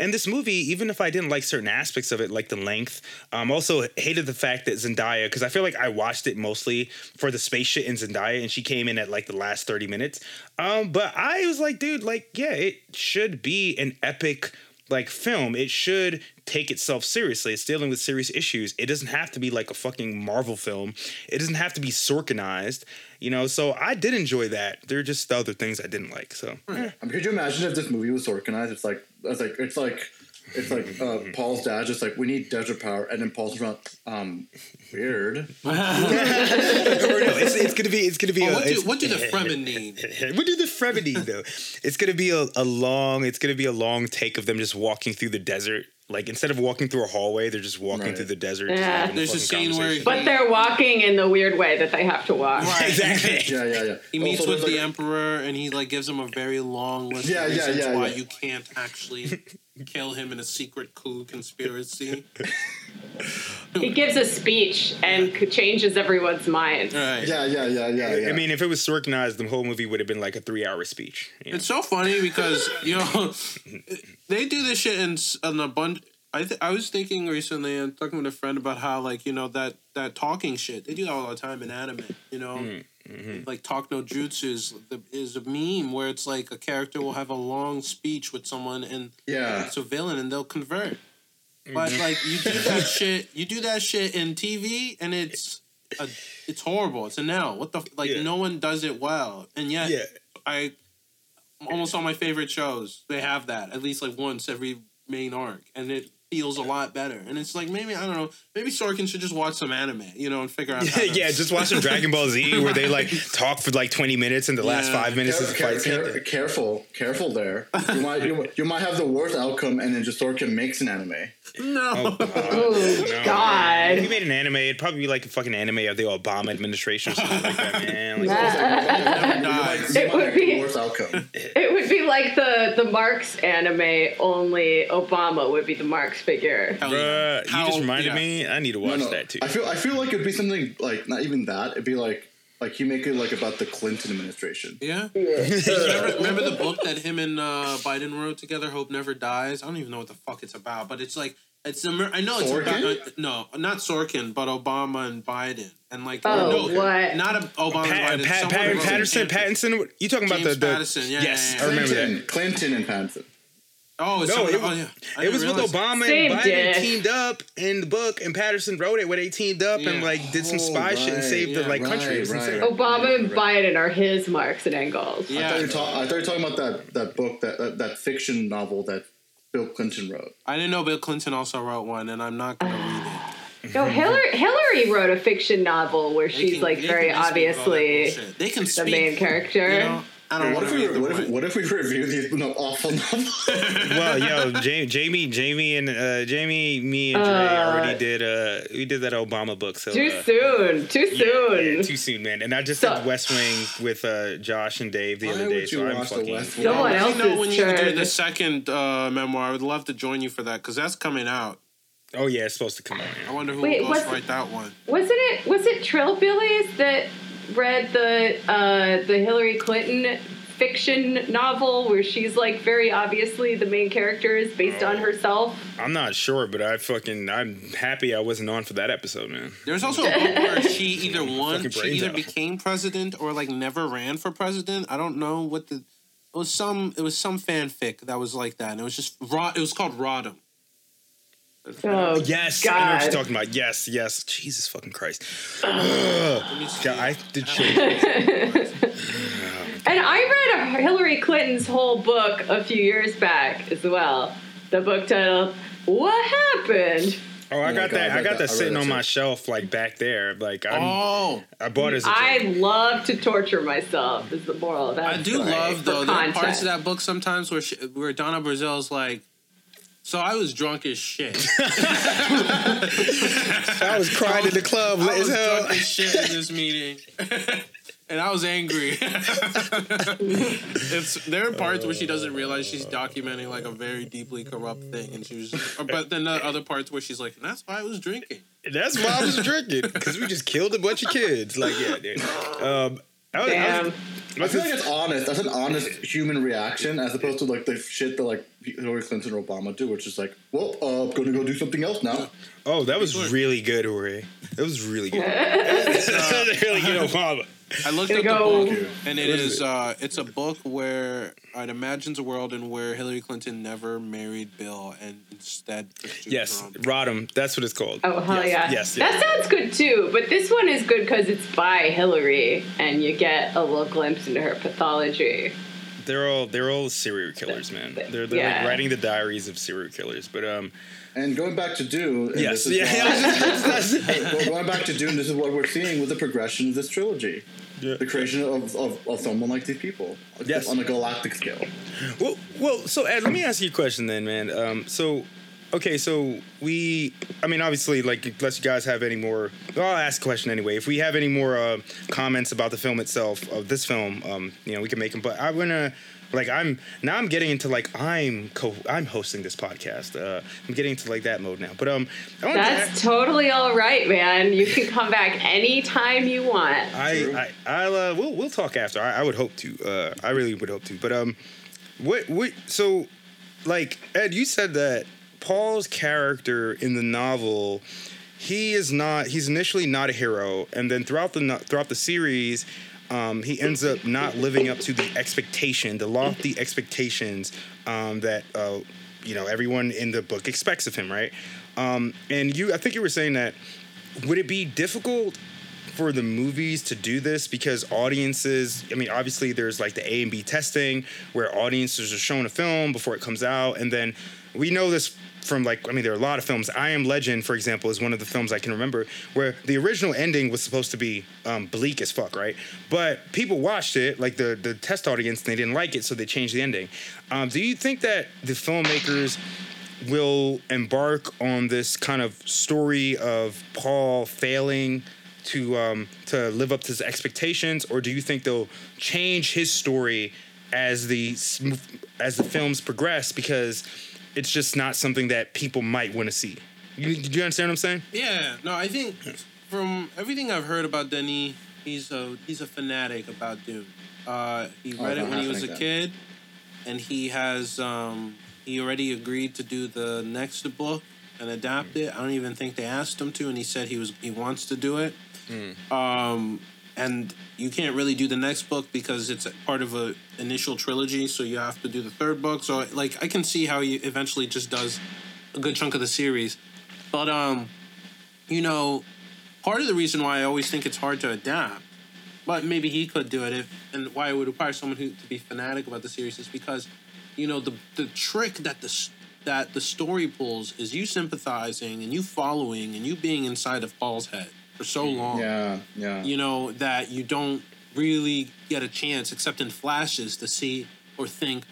And this movie, even if I didn't like certain aspects of it, like the length, um, also hated the fact that Zendaya, because I feel like I watched it mostly for the space shit in Zendaya, and she came in at like the last 30 minutes. Um, but I was like, dude, like, yeah, it should be an epic like film. It should take itself seriously. It's dealing with serious issues. It doesn't have to be like a fucking Marvel film. It doesn't have to be Sorkinized, you know. So I did enjoy that. There are just the other things I didn't like. So eh. I mean, could you imagine if this movie was Sorkinized? It's like it's like it's like it's like uh, Paul's dad just like we need desert power, and then Paul's front um weird. [LAUGHS] No, it's, it's gonna be it's gonna be Oh, a, what do what do the [LAUGHS] Fremen need? [LAUGHS] what do the Fremen need though? It's gonna be a, a long it's gonna be a long take of them just walking through the desert. Like instead of walking through a hallway, they're just walking Right. through the desert. just Yeah. There's a scene where- But they're walking in the weird way that they have to walk. Right. [LAUGHS] exactly. Yeah, yeah, yeah. He meets Also, with the like- emperor, and he like gives him a very long list Yeah, of yeah, reasons yeah, why yeah. you can't actually [LAUGHS] kill him in a secret coup conspiracy. [LAUGHS] He gives a speech and changes everyone's mind. Right. Yeah, yeah, yeah, yeah, yeah. I mean, if it was Sorkinized, the whole movie would have been like a three-hour speech. you know? It's so funny because you know [LAUGHS] they do this shit in, s- in a bunch. I th- I was thinking recently and talking with a friend about how like you know that that talking shit they do that all the time in anime. You know, mm, mm-hmm. like talk no jutsu is the, is a meme where it's like a character will have a long speech with someone and Yeah. it's a villain and they'll convert. But mm-hmm. like you do that [LAUGHS] shit, you do that shit in TV and it's a, it's horrible. It's a no. What the like? Yeah. No one does it well, and yet yeah. I almost all my favorite shows they have that at least like once every main arc, and it feels a lot better. And it's like maybe I don't know, maybe Sorkin should just watch some anime, you know, and figure out. How to, yeah, just watch some Dragon Ball Z where they like talk for like 20 minutes and the last Yeah. five minutes is a Care, fight scene. care, careful, careful there. You might you, you might have the worst outcome, and then just Sorkin makes an anime. No. Oh, [LAUGHS] oh, No. God. If you made an anime, it'd probably be like a fucking anime of the Obama administration or something like that, man. Like, [LAUGHS] Nah. You [LAUGHS] might, Dies. you It would be- the worst outcome. It would be like the the Marx anime, only Obama would be the Marx figure. Bruh, you just reminded yeah. me. I need to watch No, no. that too. I feel I feel like it'd be something like not even that. It'd be like like you make it like about the Clinton administration. [LAUGHS] Yeah. remember, remember the book that him and uh, Biden wrote together, "Hope Never Dies." I don't even know what the fuck it's about, but it's like it's. Amer- I know it's Sorkin? about uh, no, not Sorkin, but Obama and Biden, and like Oh, no, what? not a, Obama Pat, and Biden. Pat, someone Pat, Patterson. Pattinson. You talking about the, the Patterson, yeah, Yes, yeah, yeah. I remember Clinton, that. Clinton and Patterson. Oh, it's No, someone- it, oh, was, yeah. It didn't was with Obama Same and Biden dick. teamed up in the book, and Patterson wrote it where they teamed up and like did some Oh, spy shit and right. saved the like right, country. It right. insane. Obama and Biden are his Marx and Engels. I Yeah. thought you were talk- I thought you were talking about that that book that, that that fiction novel that Bill Clinton wrote. I didn't know Bill Clinton also wrote one, and I'm not gonna read it. No, [LAUGHS] Hillary, Hillary wrote a fiction novel where They she's can- like very can basically do all that obviously bullshit. They can the speak, main character. You know, I don't What if we read the what if, what if we review these [LAUGHS] no, awful novels? [LAUGHS] well, yo, Jamie, Jamie, Jamie, and uh, Jamie, me and Dre Uh, already did. Uh, we did that Obama book. So Too uh, soon. Too yeah, soon. yeah, too soon, man. And I just So- did West Wing with uh, Josh and Dave the other day. So I'm watch the fucking. West Wing? Someone Let me know else's when you do the second uh, memoir. I would love to join you for that because that's coming out. Oh yeah, it's supposed to come out. I wonder who Wait, will what's- ghostwrite that one. Wasn't it was it Trillbillies that read the uh, the Hillary Clinton fiction novel where she's like very obviously the main character is based on Oh. herself? I'm not sure, but I fucking I'm happy I wasn't on for that episode, man. There's also a book where [LAUGHS] she either won, she either out. became president or like never ran for president. I don't know what the. It was some. It was some fanfic that was like that, and it was just raw. It was called Rodham. Oh Yes, I know what God. you're talking about. Yes, yes. Jesus fucking Christ. Let me see. God, I did shit. [LAUGHS] And I read Hillary Clinton's whole book a few years back as well. The book titled "What Happened." Oh, I Oh my got God, that. I I got that- that sitting on my shelf, like back there. Like I'm, Oh, I bought it as a I love to torture myself. Is the moral of that I do story, love though. There are parts of that book sometimes where she, where Donna Brazile's like. So I was drunk as shit. [LAUGHS] I was crying in the club I was hell. drunk as shit in this meeting, [LAUGHS] and I was angry. [LAUGHS] it's there are parts where she doesn't realize she's documenting like a very deeply corrupt thing, and she was. But then the other parts where she's like, "That's why I was drinking." That's why I was drinking because we just killed a bunch of kids. Like yeah, dude. Um, I was, I was, I feel like it's honest. That's an honest human reaction, as opposed to like the shit that like Hillary Clinton or Obama do, which is like, well, uh, gonna go do something else now. oh, that was really good, Jorge. That was really good. [LAUGHS] that was really good, Obama. I looked Gonna up go- the book, and it What is is it? uh, it's a book where it imagines a world in where Hillary Clinton never married Bill and instead Yes, Rodham. That's what it's called. Oh hell yes, yeah! Yes, That sounds good too. But this one is good because it's by Hillary, and you get a little glimpse into her pathology. They're all they're all serial killers, man. They're they're Yeah. like writing the diaries of serial killers. But um, And going back to Dune, yes, this is yeah, why- yeah. I was [LAUGHS] just- that's- that's- [LAUGHS] Well, going back to Dune, this is what we're seeing with the progression of this trilogy. Yeah. The creation of, of, of someone like these people. Yes. On a galactic scale. Well, well. So Ed, let me ask you a question then, man. Um, so, okay, so we, I mean, obviously, like, unless you guys have any more, well, I'll ask a question anyway. If we have any more uh, comments about the film itself of this film, um, you know, we can make them. But I'm gonna, like, I'm now I'm getting into like I'm co, I'm hosting this podcast. Uh, I'm getting into like that mode now. But um, I want That's to. totally all right, man. You can come back anytime you want. I, I I'll uh, we'll we'll talk after. I, I would hope to. Uh, I really would hope to. But um, what what so, like Ed, you said that Paul's character in the novel, he is not. He's initially not a hero, and then throughout the throughout the series. Um, he ends up not living up to the expectation, the lofty expectations um, that uh, you know everyone in the book expects of him, right? Um, and you, I think you were saying that would it be difficult for the movies to do this because audiences i mean obviously there's like the a and b testing where audiences are shown a film before it comes out and then we know this from like i mean there are a lot of films. I am legend for example is one of the films i can remember where the original ending was supposed to be um, bleak as fuck right? But people watched it like the the test audience and they didn't like it so they changed the ending. Um, do you think that the filmmakers will embark on this kind of story of Paul failing to um, to live up to his expectations, or do you think they'll change his story as the as the films progress? Because it's just not something that people might want to see? You, do you understand what I'm saying? Yeah, no, I think from everything I've heard about Denis, he's a he's a fanatic about Dune. Uh, he Oh, read it's it when he was a happening kid, and he has um, he already agreed to do the next book and adapt it. I don't even think they asked him to, and he said he was he wants to do it. Hmm. Um, and you can't really do the next book because it's part of a initial trilogy. So you have to do the third book. So like I can see how he eventually just does a good chunk of the series, but um, you know, part of the reason why I always think it's hard to adapt, but maybe he could do it if, and why it would require someone who to be fanatic about the series is because, you know, the the trick that the that the story pulls is you sympathizing and you following and you being inside of Paul's head for so long Yeah, yeah. you know, that you don't really get a chance, except in flashes, to see or think,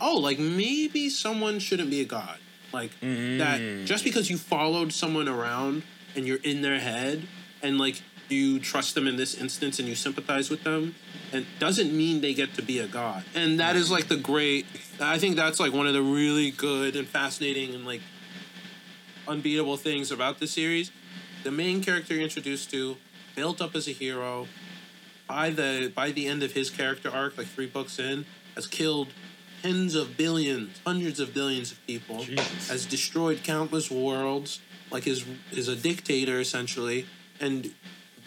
oh, like maybe someone shouldn't be a god. Like that, mm. just because you followed someone around and you're in their head and like you trust them in this instance and you sympathize with them, and doesn't mean they get to be a god. And that is like the great, I think that's like one of the really good and fascinating and like unbeatable things about the series. The main character you're introduced to, built up as a hero, by the by the end of his character arc, like three books in, has killed tens of billions, hundreds of billions of people, Jesus. has destroyed countless worlds, like is is a dictator essentially, and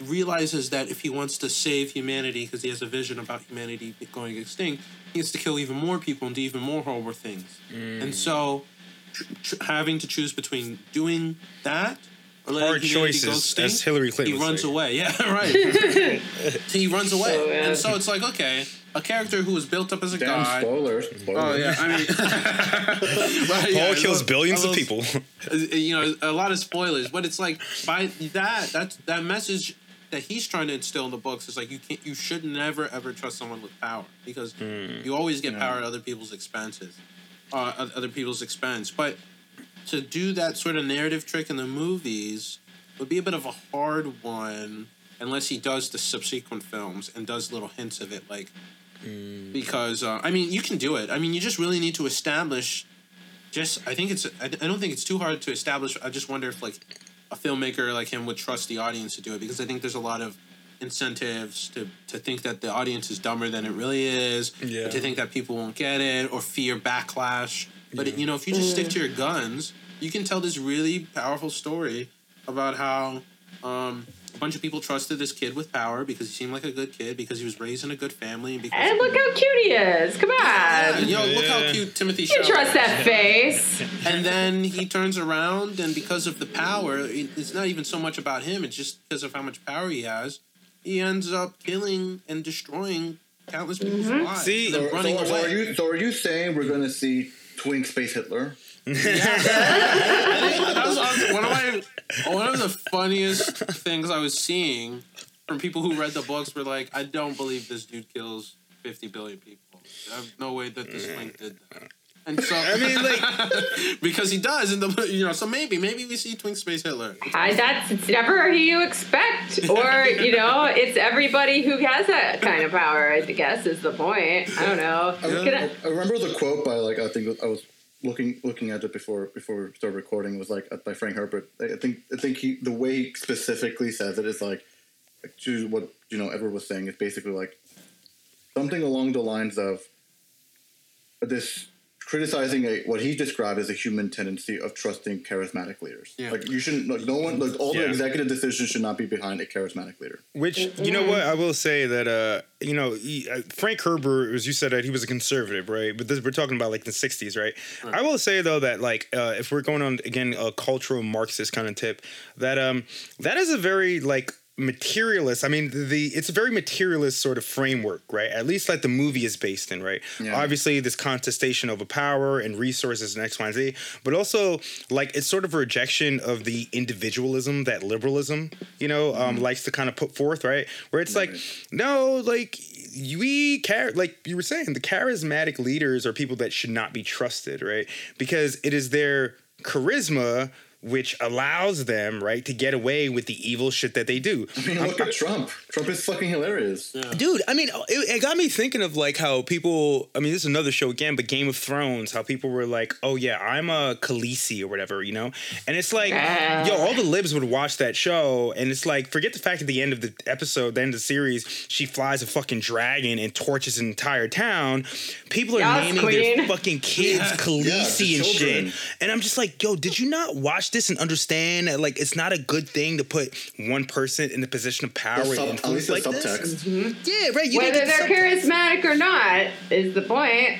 realizes that if he wants to save humanity, because he has a vision about humanity going extinct, he has to kill even more people and do even more horrible things. And mm. so, tr- tr- having to choose between doing that Hard humanity go choices, extinct, as Hillary Clinton he would runs say. away. Yeah, [LAUGHS] right. [LAUGHS] he runs away, So, yeah. and so it's like okay, a character who was built up as a Damn god. spoilers. spoilers. Oh yeah, I mean, [LAUGHS] Right, yeah, Paul a kills little- billions a of people. you know a lot of spoilers but it's like by that that's that message that he's trying to instill in the books is like you can't you should never ever trust someone with power because you always get power at other people's expenses uh, at other people's expense but to do that sort of narrative trick in the movies would be a bit of a hard one unless he does the subsequent films and does little hints of it like because uh, i mean you can do it i mean you just really need to establish just I think it's I, I don't think it's too hard to establish. I just wonder if like a filmmaker like him would trust the audience to do it because I think there's a lot of incentives to to think that the audience is dumber than it really is, Yeah. to think that people won't get it or fear backlash. But you know, if you just stick to your guns, you can tell this really powerful story about how um, a bunch of people trusted this kid with power because he seemed like a good kid because he was raised in a good family and because And look how cute he is. Come Yeah, on. yo, look how cute Timothée. You can trust that face. And then he turns around, and because of the power, it's not even so much about him. It's just because of how much power he has. He ends up killing and destroying countless people's lives. See- So, running so, so away. are you? So are you saying we're going to see Twink Space Hitler? [LAUGHS] that was on- one of my one of the funniest things I was seeing from people who read the books were like, I don't believe this dude kills fifty billion people. There's no way that this mm. Twink did that. And so I mean, like, [LAUGHS] because he does, and the you know, so maybe maybe we see Twink Space Hitler. I, that's it's never who you expect, or you know, it's everybody who has that kind of power. I guess is the point. I don't know. I, Can I- I remember the quote by like I think I was looking looking at it before before we started recording it was like by Frank Herbert. I think I think he the way he specifically says it is like to what you know Edward was saying It's basically like something along the lines of this criticizing a what he described as a human tendency of trusting charismatic leaders. Yeah. Like you shouldn't like no one like all the executive decisions should not be behind a charismatic leader. Which you know what I will say that uh you know he, uh, Frank Herbert as you said that he was a conservative right but this, we're talking about like the 60s right I will say though that like uh, if we're going on again a cultural Marxist kind of tip that um that is a very like materialist i mean the it's a very materialist sort of framework right? At least like the movie is based in right? Yeah. obviously this contestation over power and resources and x y and z but also like it's sort of a rejection of the individualism that liberalism you know um, likes to kind of put forth right? Where it's like no like we care like you were saying the charismatic leaders are people that should not be trusted right? Because it is their charisma which allows them right to get away with the evil shit that they do [LAUGHS] I mean, look at Trump. Trump is fucking hilarious. Dude, I mean, it, it got me thinking of like how people. I mean, this is another show again, but Game of Thrones. How people were like, "Oh yeah, I'm a Khaleesi or whatever," you know. And it's like, Ah. yo, all the libs would watch that show, and it's like, forget the fact at the end of the episode, the end of the series, she flies a fucking dragon and torches an entire town. People are Yes, naming their fucking [LAUGHS] kids Yeah. Khaleesi Yeah, and the children. shit. And I'm just like, yo, did you not watch watch this and understand that like it's not a good thing to put one person in the position of power The sub- and influence the like this. subtext. Mm-hmm. Yeah, right. You Whether didn't get they're subtext. charismatic or not is the point.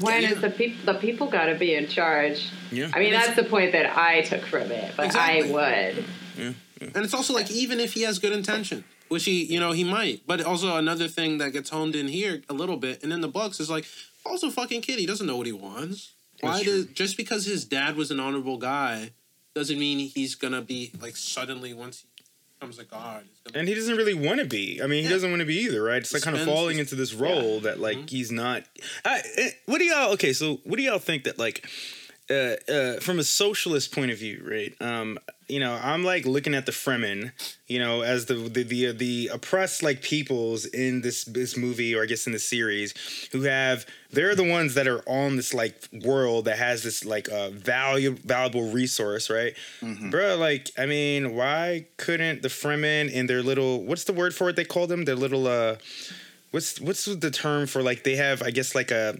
When is Yeah. the people the people got to be in charge? Yeah. I mean, that's the point that I took from it, but Exactly. I would. Yeah. And it's also like even if he has good intention, which he you know he might, but also another thing that gets honed in here a little bit, and in the books is like also fucking kid. He doesn't know what he wants. Why does just because his dad was an honorable guy doesn't mean he's gonna be like suddenly once he becomes a god. And he doesn't really want to be. I mean, he Yeah. doesn't want to be either, right? It's like kind of falling into this role that like he's not. I, eh, what do y'all? Okay, so what do y'all think that like, uh, uh, from a socialist point of view, right? Um, you know, I'm like looking at the Fremen, you know, as the the the, the oppressed like peoples in this this movie, or I guess in the series, who have they're the ones that are on this like world that has this like uh, valuable valuable resource, right? Bro, like I mean, why couldn't the Fremen in their little what's the word for it? They call them their little uh, what's what's the term for like they have I guess like a.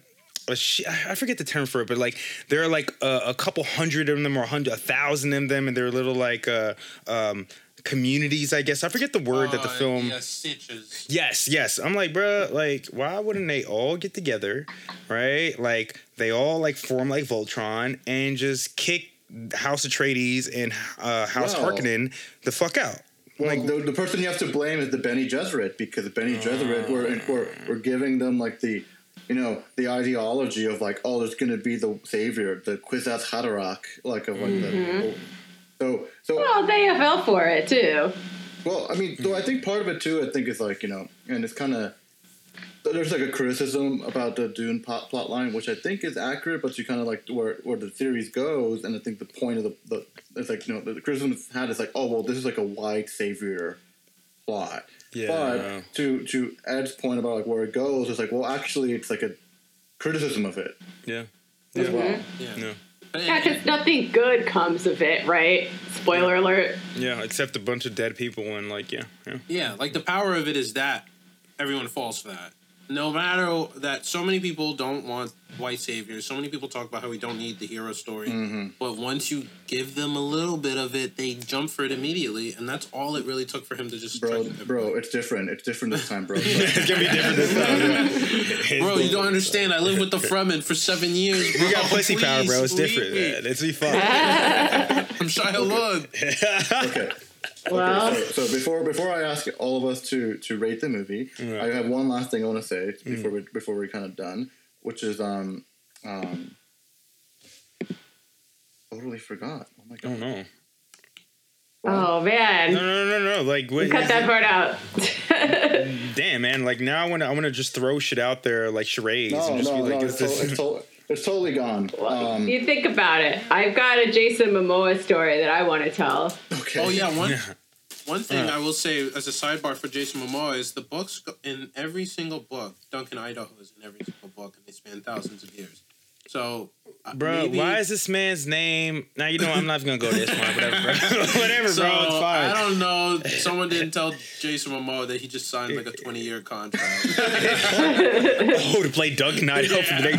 A sh- I forget the term for it, but like there are like a, a couple hundred of them or a hundred, a thousand of them, and they're little like uh, um, communities. I guess I forget the word that the Uh, film. yeah, sietches. Yes, yes. I'm like, bruh, like, why wouldn't they all get together, right? Like, they all like form like Voltron and just kick House Atreides and uh, House Well- Harkonnen the fuck out. Well, Like, the, the person you have to blame is the Bene Gesserit because the Bene Gesserit were, were were giving them like the you know the ideology of like oh there's gonna be the savior the Kwisatz Haderach like of like the mm-hmm. so so Well, they fell for it too. well I mean so I think part of it too I think is like you know and it's kind of there's like a criticism about the Dune plot, plot line which I think is accurate but you kind of like where where the series goes and I think the point of the, the it's like you know the, criticism had is like oh well this is like a white savior plot Yeah. but to to Ed's point about like where it goes, it's like, well, actually, it's like a criticism of it yeah, as well. Mm-hmm. Yeah. no, And- Yeah, because nothing good comes of it, right? Spoiler alert. yeah. Except a bunch of dead people and like, yeah, yeah. Yeah, like the power of it is that everyone falls for that. No matter that, so many people don't want white saviors. So many people talk about how we don't need the hero story. Mm-hmm. But once you give them a little bit of it, they jump for it immediately, and that's all it really took for him to just. Bro, turn- bro, it's different. It's different this time, bro. [LAUGHS] It's gonna be different this time. [LAUGHS] Bro, you don't understand. I lived with the Fremen for seven years. Bro. We got pussy power, bro. It's different. leave me. Man. It's be fun. [LAUGHS] I'm Shia LaBeouf. okay. Well, Okay, so, so before before I ask all of us to to rate the movie, Right. I have one last thing I want to say before we before we're kind of done, which is um um totally forgot. Oh my god. Oh god. no. oh No, man, no, no, no, no. Like, what, cut that part out. [LAUGHS] damn, man. Like now, I want to, I want to just throw shit out there like charades No, and just no, be like, no, is it's, this? to- it's, totally gone. Um, you think about it. I've got a Jason Momoa story that I want to tell. okay. Oh yeah, one Yeah. one thing Uh. I will say as a sidebar for Jason Momoa is the books in every single book. Duncan Idaho is in every single book, and they span thousands of years. So, uh, Bro, maybe- why is this man's name? Now you know I'm not gonna go this one. Whatever, bro. [LAUGHS] [LAUGHS] whatever, So bro. It's fine. I don't know. [LAUGHS] Someone didn't tell Jason Momoa that he just signed like a twenty year contract. Oh, to play Duncan Idaho for the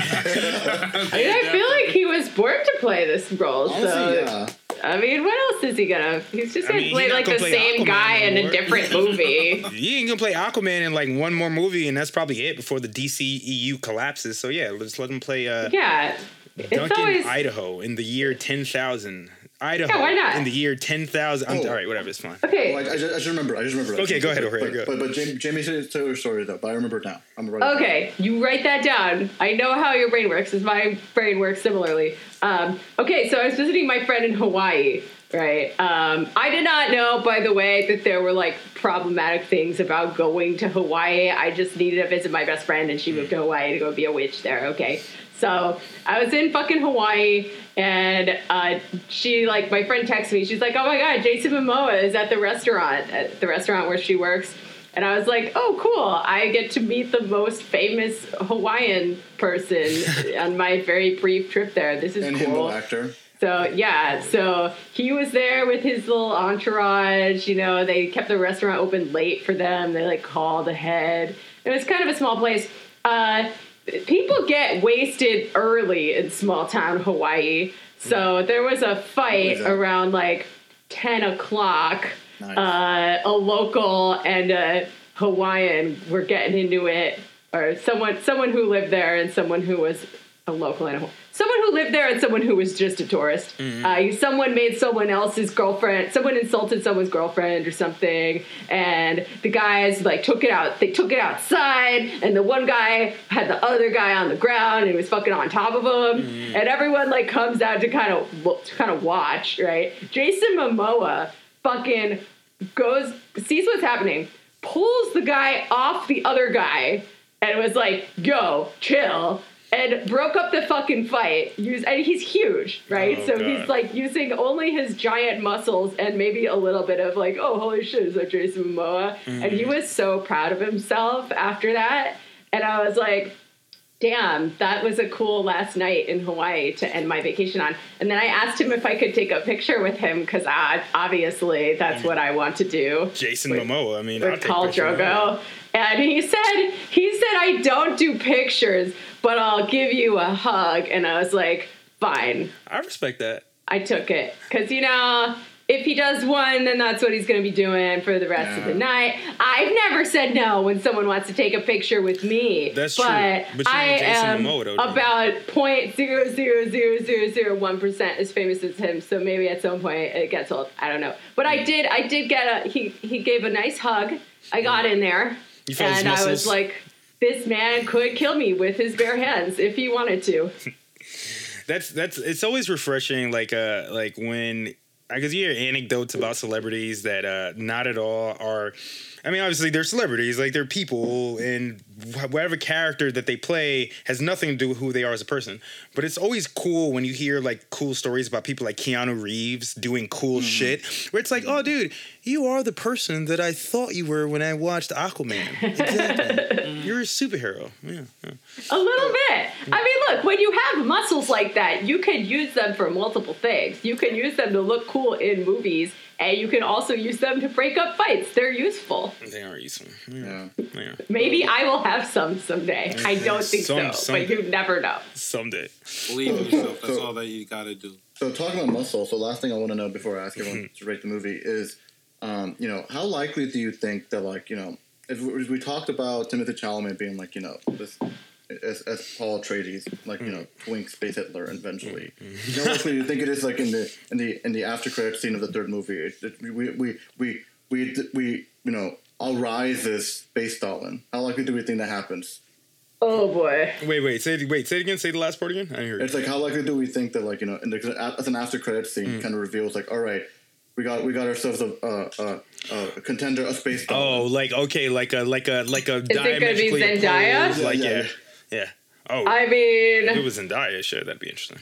I mean, I feel like he was born to play this role. Honestly, so yeah. I mean, what else is he gonna? He's just I gonna mean, play like gonna the play same Aquaman guy in a different [LAUGHS] movie. he ain't gonna play Aquaman in like one more movie, and that's probably it before the DCEU collapses. So yeah, let's let him play uh, yeah, it's Duncan always Idaho in the year ten thousand. Idaho Yeah, why not? in the year ten thousand. Oh. All right, whatever, it's fine. okay. Oh, I, I, just, I just remember. I just remember. Okay, go ahead, But, go. but, but Jamie, Jamie said tell her story though. But I remember it now. I'm gonna write. Okay, you write that down. I know how your brain works, as my brain works similarly. Um, okay, so I was visiting my friend in Hawaii, right? Um, I did not know, by the way, that there were like problematic things about going to Hawaii. I just needed to visit my best friend, and she moved to Hawaii to go be a witch there. Okay, so I was in fucking Hawaii, and uh, she like my friend texted me. She's like, "Oh my god, Jason Momoa is at the restaurant at the restaurant where she works." And I was like, oh, cool. I get to meet the most famous Hawaiian person [LAUGHS] on my very brief trip there. This is And cool. actor. So, yeah, so he was there with his little entourage. You know, they kept the restaurant open late for them. They like called ahead. It was kind of a small place. Uh, people get wasted early in small town Hawaii. So there was a fight that? around like ten o'clock. Nice. Uh, a local and a Hawaiian were getting into it, or someone someone who lived there and someone who was a local and a someone who lived there and someone who was just a tourist. Uh, someone made someone else's girlfriend. Someone insulted someone's girlfriend or something, and the guys like took it out. They took it outside, and the one guy had the other guy on the ground and he was fucking on top of him. And everyone like comes out to kind of look, to kind of watch. Right, Jason Momoa fucking goes sees what's happening, pulls the guy off the other guy, and was like, "Yo, chill." And broke up the fucking fight. Use and he's huge, right? Oh, so God. he's like using only his giant muscles and maybe a little bit of like, oh holy shit, is that Jason Momoa? And Mm-hmm. he was so proud of himself after that. And I was like, damn, that was a cool last night in Hawaii to end my vacation on. And then I asked him if I could take a picture with him because obviously that's what I want to do Jason with- Momoa. I mean, I'll with Khal pictures. Drogo. And he said, he said, I don't do pictures, but I'll give you a hug. And I was like, fine. I respect that. I took it because you know if he does one, then that's what he's going to be doing for the rest of the night. I've never said no when someone wants to take a picture with me. That's true. but But you I am Momoa, though, about point zero zero zero zero zero one percent as famous as him. So maybe at some point it gets old. I don't know. But I hmm. did. I did get a. He he gave a nice hug. I hmm. got in there, You felt his and I was like. This man could kill me with his bare hands if he wanted to. [LAUGHS] that's that's it's always refreshing like uh like when because you hear anecdotes about celebrities that uh not at all are I mean, obviously they're celebrities, like they're people, and whatever character that they play has nothing to do with who they are as a person. But it's always cool when you hear like cool stories about people like Keanu Reeves doing cool mm-hmm. shit, where it's like, oh, dude, you are the person that I thought you were when I watched Aquaman. [LAUGHS] Exactly, mm-hmm. you're a superhero. Yeah, yeah. A little bit. I mean, look, when you have muscles like that, you can use them for multiple things. You can use them to look cool in movies, and you can also use them to break up fights. They're useful. they are useful. Yeah. Yeah. yeah. Maybe I will have some someday. I don't think Some- so, some- but you never know. Someday. Believe in yourself. That's all that you got to do. So talking about muscle, so last thing I want to know before I ask everyone [LAUGHS] to rate the movie is, um, you know, how likely do you think that like you know, if we, we talked about Timothée Chalamet being like you know this. As, as Paul Atreides, like you know, Mm-hmm. twink space Hitler eventually. How likely do you think it is like in the in the in the after credit scene of the third movie? It, it, we, we we we we you know, I'll rise as space Stalin. How likely do we think that happens? Oh boy. Wait, wait, say it, wait, say it again. Say the last part again. I didn't hear. It's like how likely do we think that like you know, in the, as an after credit scene, Mm. kind of reveals like, all right, we got we got ourselves a uh, uh, uh, a contender, a space. Oh, like okay, like a like a like a Is it gonna be diametrically Zendaya? opposed, Like Yeah, yeah, yeah. Oh, I if it mean, was Zendaya, sure, that'd be interesting.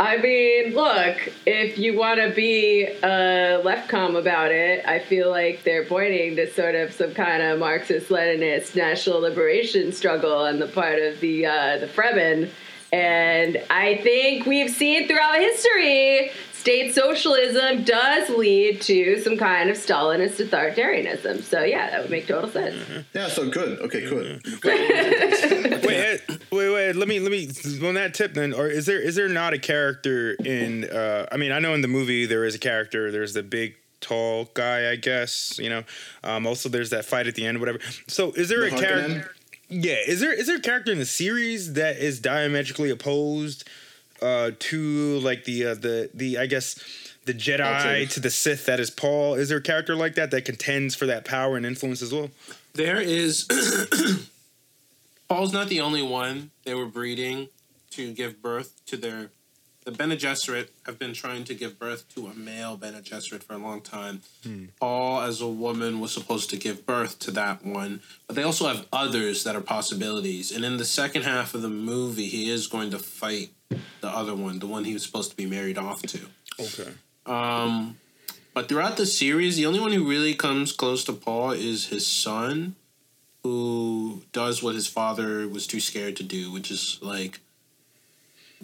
I mean, look, if you want to be a leftcom about it, I feel like they're pointing to sort of some kind of Marxist-Leninist national liberation struggle on the part of the uh, the Fremen, and I think we've seen throughout history, state socialism does lead to some kind of Stalinist authoritarianism. So yeah, that would make total sense. yeah. So good. Okay, good. [LAUGHS] Wait, Ed, wait, wait. Let me let me on that tip then. Or is there is there not a character in? uh I mean, I know in the movie there is a character. There's the big tall guy, I guess. You know. Um, also, there's that fight at the end, whatever. So, is there The a character? Yeah, is there is there a character in the series that is diametrically opposed uh, to like the uh, the the I guess the Jedi to the Sith that is Paul? Is there a character like that that contends for that power and influence as well? There is. [CLEARS THROAT] Paul's not the only one they were breeding to give birth to their. The Bene Gesserit have been trying to give birth to a male Bene Gesserit for a long time. Paul, as a woman, was supposed to give birth to that one, but they also have others that are possibilities. And in the second half of the movie, he is going to fight the other one, the one he was supposed to be married off to. Okay. Um, but throughout the series, the only one who really comes close to Paul is his son, who does what his father was too scared to do, which is like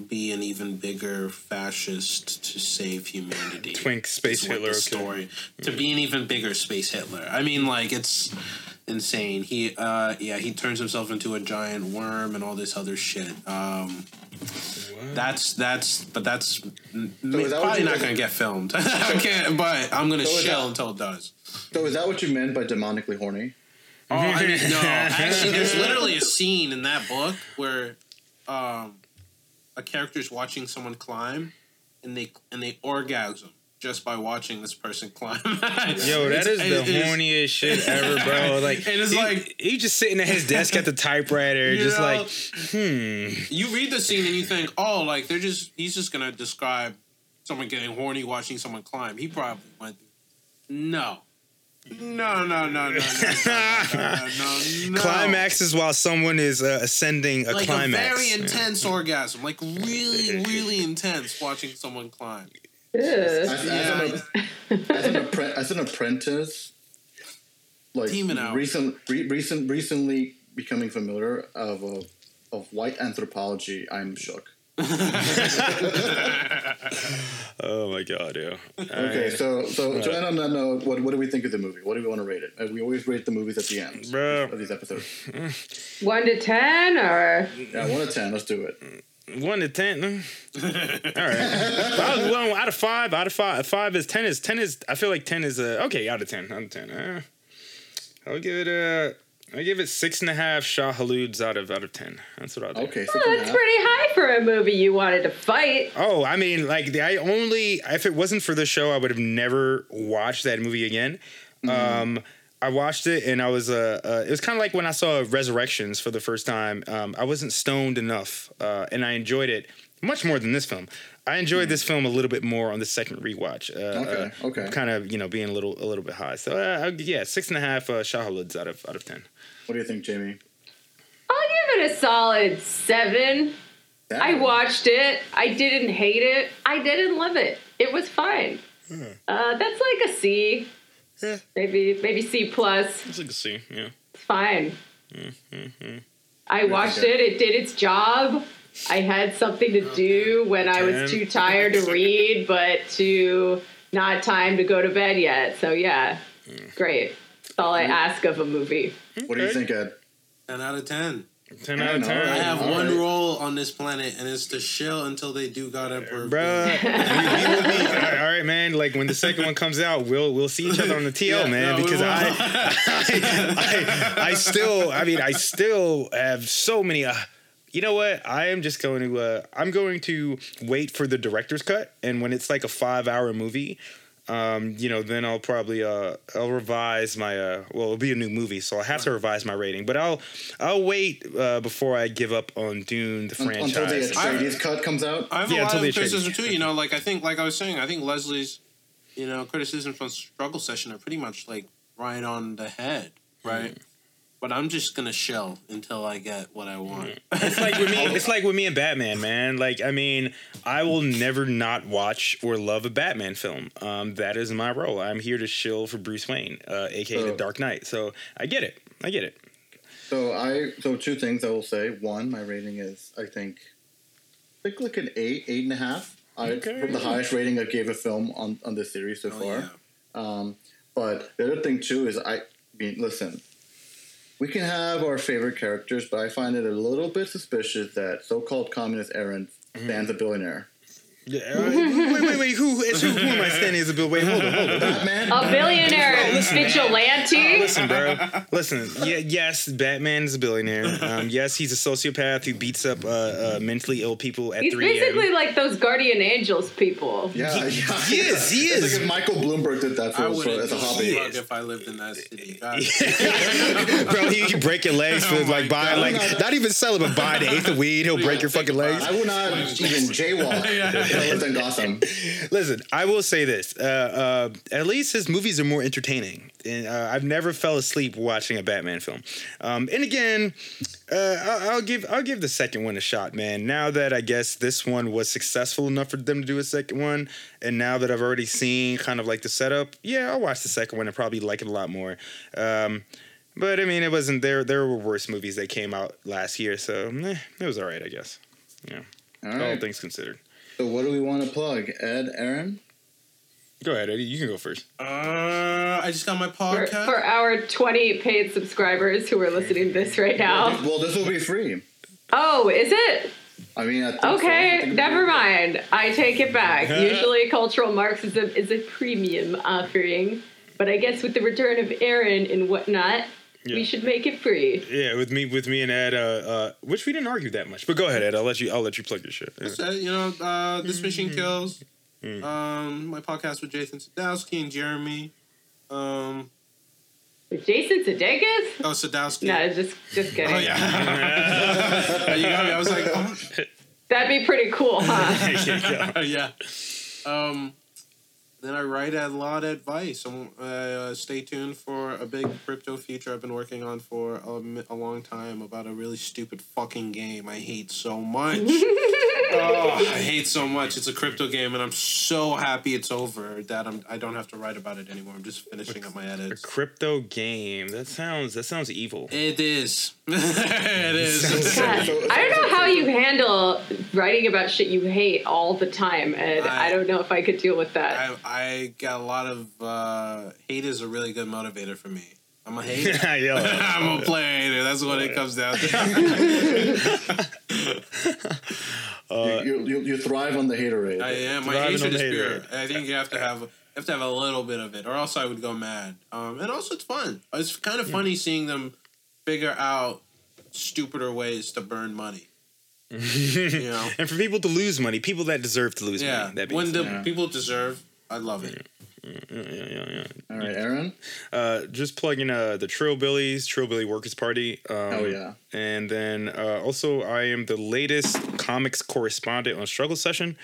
be an even bigger fascist to save humanity. [LAUGHS] Twink space is Hitler. Okay. story to be an even bigger space Hitler. I mean, like it's insane. He, uh, yeah, he turns himself into a giant worm and all this other shit. Um, That's that's but that's m- that probably not gonna get filmed. [LAUGHS] I can't, but I'm gonna So is chill that- until it does. So is that what you meant by demonically horny? Oh, I mean, no. [LAUGHS] Actually, there's literally a scene in that book where um, a character's watching someone climb, and they and they orgasm just by watching this person climb. [LAUGHS] Yo, that is the horniest shit ever, bro. [LAUGHS] Like, And it's he, like- he just sitting at his desk at the [LAUGHS] typewriter, just know? like, hmm. You read the scene and you think, oh, like they're just he's just gonna describe someone getting horny watching someone climb. He probably went through. No. No, no, no, no, no, no, no, [LAUGHS] Climaxes while someone is uh, ascending a like climax. very intense orgasm, like really, really intense. Watching someone climb. As, an, apprentice, like recent, recent, recently becoming familiar of of white anthropology, I'm shook. Oh my god, yeah. Okay, so so to end on that note, what, what do we think of the movie? What do we want to rate it? We always rate the movies at the end Bruh. of these episodes. [LAUGHS] One to ten, or Yeah, one to ten. Let's do it. One to ten. huh? All right. Well, well, out of five, out of five, five is ten is ten is. I feel like ten is a okay. Out of ten, out of ten. Uh, I'll give it a. I give it six and a half Shai-Huluds out of out of ten. That's what I'll do. Okay, six oh, that's pretty high for a movie you wanted to fight. Oh, I mean, like the, I only if it wasn't for the show, I would have never watched that movie again. Um, I watched it and I was uh, uh it was kind of like when I saw Resurrections for the first time. Um, I wasn't stoned enough, uh, and I enjoyed it much more than this film. I enjoyed this film a little bit more on the second rewatch. Uh, Okay, uh, okay. Kind of, you know, being a little a little bit high. So uh, I'll- yeah, six and a half uh, Shai-Huluds out of out of ten. What do you think, Jamie? I'll give it a solid seven. That I watched it. I didn't hate it. I didn't love it. It was fine. Hmm. Uh, that's like a C. Yeah. Maybe maybe C plus. It's like a C. Yeah. It's fine. Mm-hmm. I watched okay. it. It did its job. I had something to do when I was too tired to [LAUGHS] read, but to not time to go to bed yet. So yeah, hmm. great. That's all I hmm. ask of a movie. What do you think, Ed? Ten out of ten. Ten out of know, ten. I have All one right. role on this planet, and it's to chill until they do God Emperor. Bruh, we, we all right, all right, man. Like when the second one comes out, we'll we'll see each other on the TL, Yeah, man. no, because. I, I, I, I still, I mean, I still have so many. Uh, you know what? I am just going to. Uh, I'm going to wait for the director's cut, and when it's like a five hour movie. Um, you know, then I'll probably uh I'll revise my uh well it'll be a new movie, so I'll have to revise my rating. But I'll I'll wait uh before I give up on Dune the franchise. Until the Atreides cut comes out. I have Yeah, a lot until of criticism too. You know, like I think, like I was saying, I think Leslie's, you know, criticism from Struggle Session are pretty much like right on the head, right? But I'm just gonna shell until I get what I want. It's like with me. [LAUGHS] It's like with me and Batman, man. Like I mean, I will never not watch or love a Batman film. Um, that is my role. I'm here to shill for Bruce Wayne, uh, aka the Dark Knight. So I get it. I get it. So I so two things I will say. One, my rating is I think I think like an eight, eight and a half. I Okay. from the highest rating I gave a film on on this series so Oh, far. yeah. Um, but the other thing too is I mean listen, we can have our favorite characters, but I find it a little bit suspicious that so-called communist Aaron Mm-hmm. stands a billionaire. Yeah, uh, wait, wait, wait. Who, is- who, who am I standing as a bill? Wait, hold on, hold on. Batman. A billionaire Oh, [LAUGHS] listen, man. vigilante. Listen, bro. Listen. Yeah, yes, Batman is a billionaire. Um, yes, he's a sociopath who beats up uh, uh, mentally ill people at He's 3 basically a.m. like those guardian angels people. yeah, yeah, he is, he It's is. like if Michael Bloomberg did that for, for wouldn't as a hobby. fuck if I lived in that city. [LAUGHS] Bro, he, he break your legs [LAUGHS] for Oh like buying like not even selling, but buying an eighth of weed. He'll break your fucking legs. I would not even jaywalk if I lived in Gotham. Listen, I will say this. Uh, uh, at least his movies are more entertaining. And uh, I've never fell asleep watching a Batman film. Um, and again, uh, I'll, I'll give I'll give the second one a shot, man. Now that I guess this one was successful enough for them to do a second one, and now that I've already seen kind of like the setup, yeah, I'll watch the second one and probably like it a lot more. Um, but I mean, it wasn't there. There were worse movies that came out last year, so eh, it was all right, I guess. Yeah, All all right. things considered. So what do we want to plug? Ed, Aaron? Go ahead, Eddie. You can go first. Uh, I just got my For, podcast. for our 20 paid subscribers who are listening to this right now. Well, this will be free. Oh, is it? I mean, I think so. I Okay, think never mind. I take it back. [LAUGHS] Usually, cultural Marxism is a premium offering, but I guess with the return of Aaron and whatnot, Yeah. we should make it free. Yeah, with me, with me and Ed, uh, uh, which we didn't argue that much. But go ahead, Ed. I'll let you. I'll let you plug your shit. Yeah. So, you know, uh, this machine Mm-hmm. kills. Um, my podcast with Jathan Sadowski and Jeremy. Um, With Jason Sudeikis? oh, Sadowski. No, just just kidding. Oh yeah. [LAUGHS] [LAUGHS] you got me. I was like, oh. [LAUGHS] That'd be pretty cool, huh? yeah. Um, then I write a lot of advice. Uh, stay tuned for a big crypto feature I've been working on for a, a long time about a really stupid fucking game I hate so much. [LAUGHS] oh, [LAUGHS] I hate so much. It's a crypto game, and I'm so happy it's over that I'm I don't have to write about it anymore. I'm just finishing up my edits. A edits. crypto game. That sounds. That sounds evil. It is. [LAUGHS] it is. [LAUGHS] God, So- I don't know how you handle writing about shit you hate all the time, and I- I, don't know if I could deal with that. I, I got a lot of uh, hate is a really good motivator for me. I'm a [LAUGHS] hater. yeah. [LAUGHS] I'm a player hater. That's what it comes down to. you, [LAUGHS] you, you, you thrive on the haterade. I am. My Thriving hatred on is the pure. hater. I think you have to have you have to have a little bit of it, or else I would go mad. Um, and also, it's fun. It's kind of funny seeing them figure out stupider ways to burn money. you know, And for people to lose money, people that deserve to lose yeah. money. That When the. Yeah. people deserve, I love it. Yeah, yeah, yeah, yeah. All right, Aaron. Uh, just plugging uh, the Trillbillies, Trillbilly Workers Party. Um, Oh yeah. And then uh, also, I am the latest comics correspondent on Struggle Session.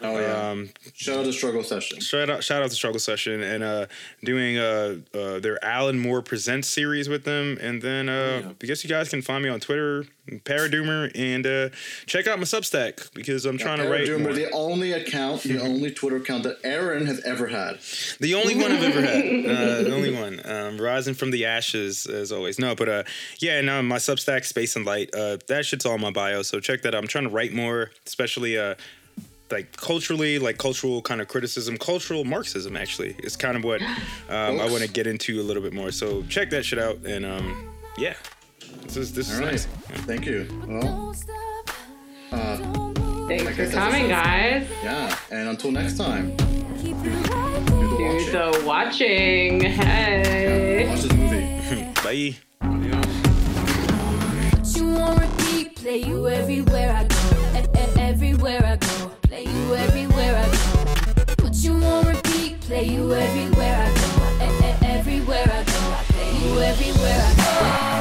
Oh yeah. Um, Shout out to Struggle Session. shout out, shout out to Struggle Session, and uh, doing uh, uh, their Alan Moore Presents series with them. And then uh, Yeah. I guess you guys can find me on Twitter, Paradoomer, and uh, check out my Substack because I'm trying to write. More. the only account, the only Twitter account that Aaron has ever had. The only one I've ever had. [LAUGHS] Uh, the only one. Um, rising from the ashes, as always. No, but uh, yeah, no, my Substack, Space and Light, uh, that shit's all in my bio. So check that out. I'm trying to write more, especially uh, like culturally, like cultural kind of criticism, cultural Marxism, actually. is kind of what um, I want to get into a little bit more. So check that shit out. And um, yeah, this is, this is All right. nice. Thank you. Well, uh, Thanks I for guess coming, just- guys. yeah. And until next time, do the watching. the watching. Hey. Watch this movie. [LAUGHS] Bye. Put you on repeat, play you everywhere I go. E- e- everywhere I go play you everywhere I go. Put you on repeat, play you everywhere I go. E- everywhere I go, I play you everywhere I go.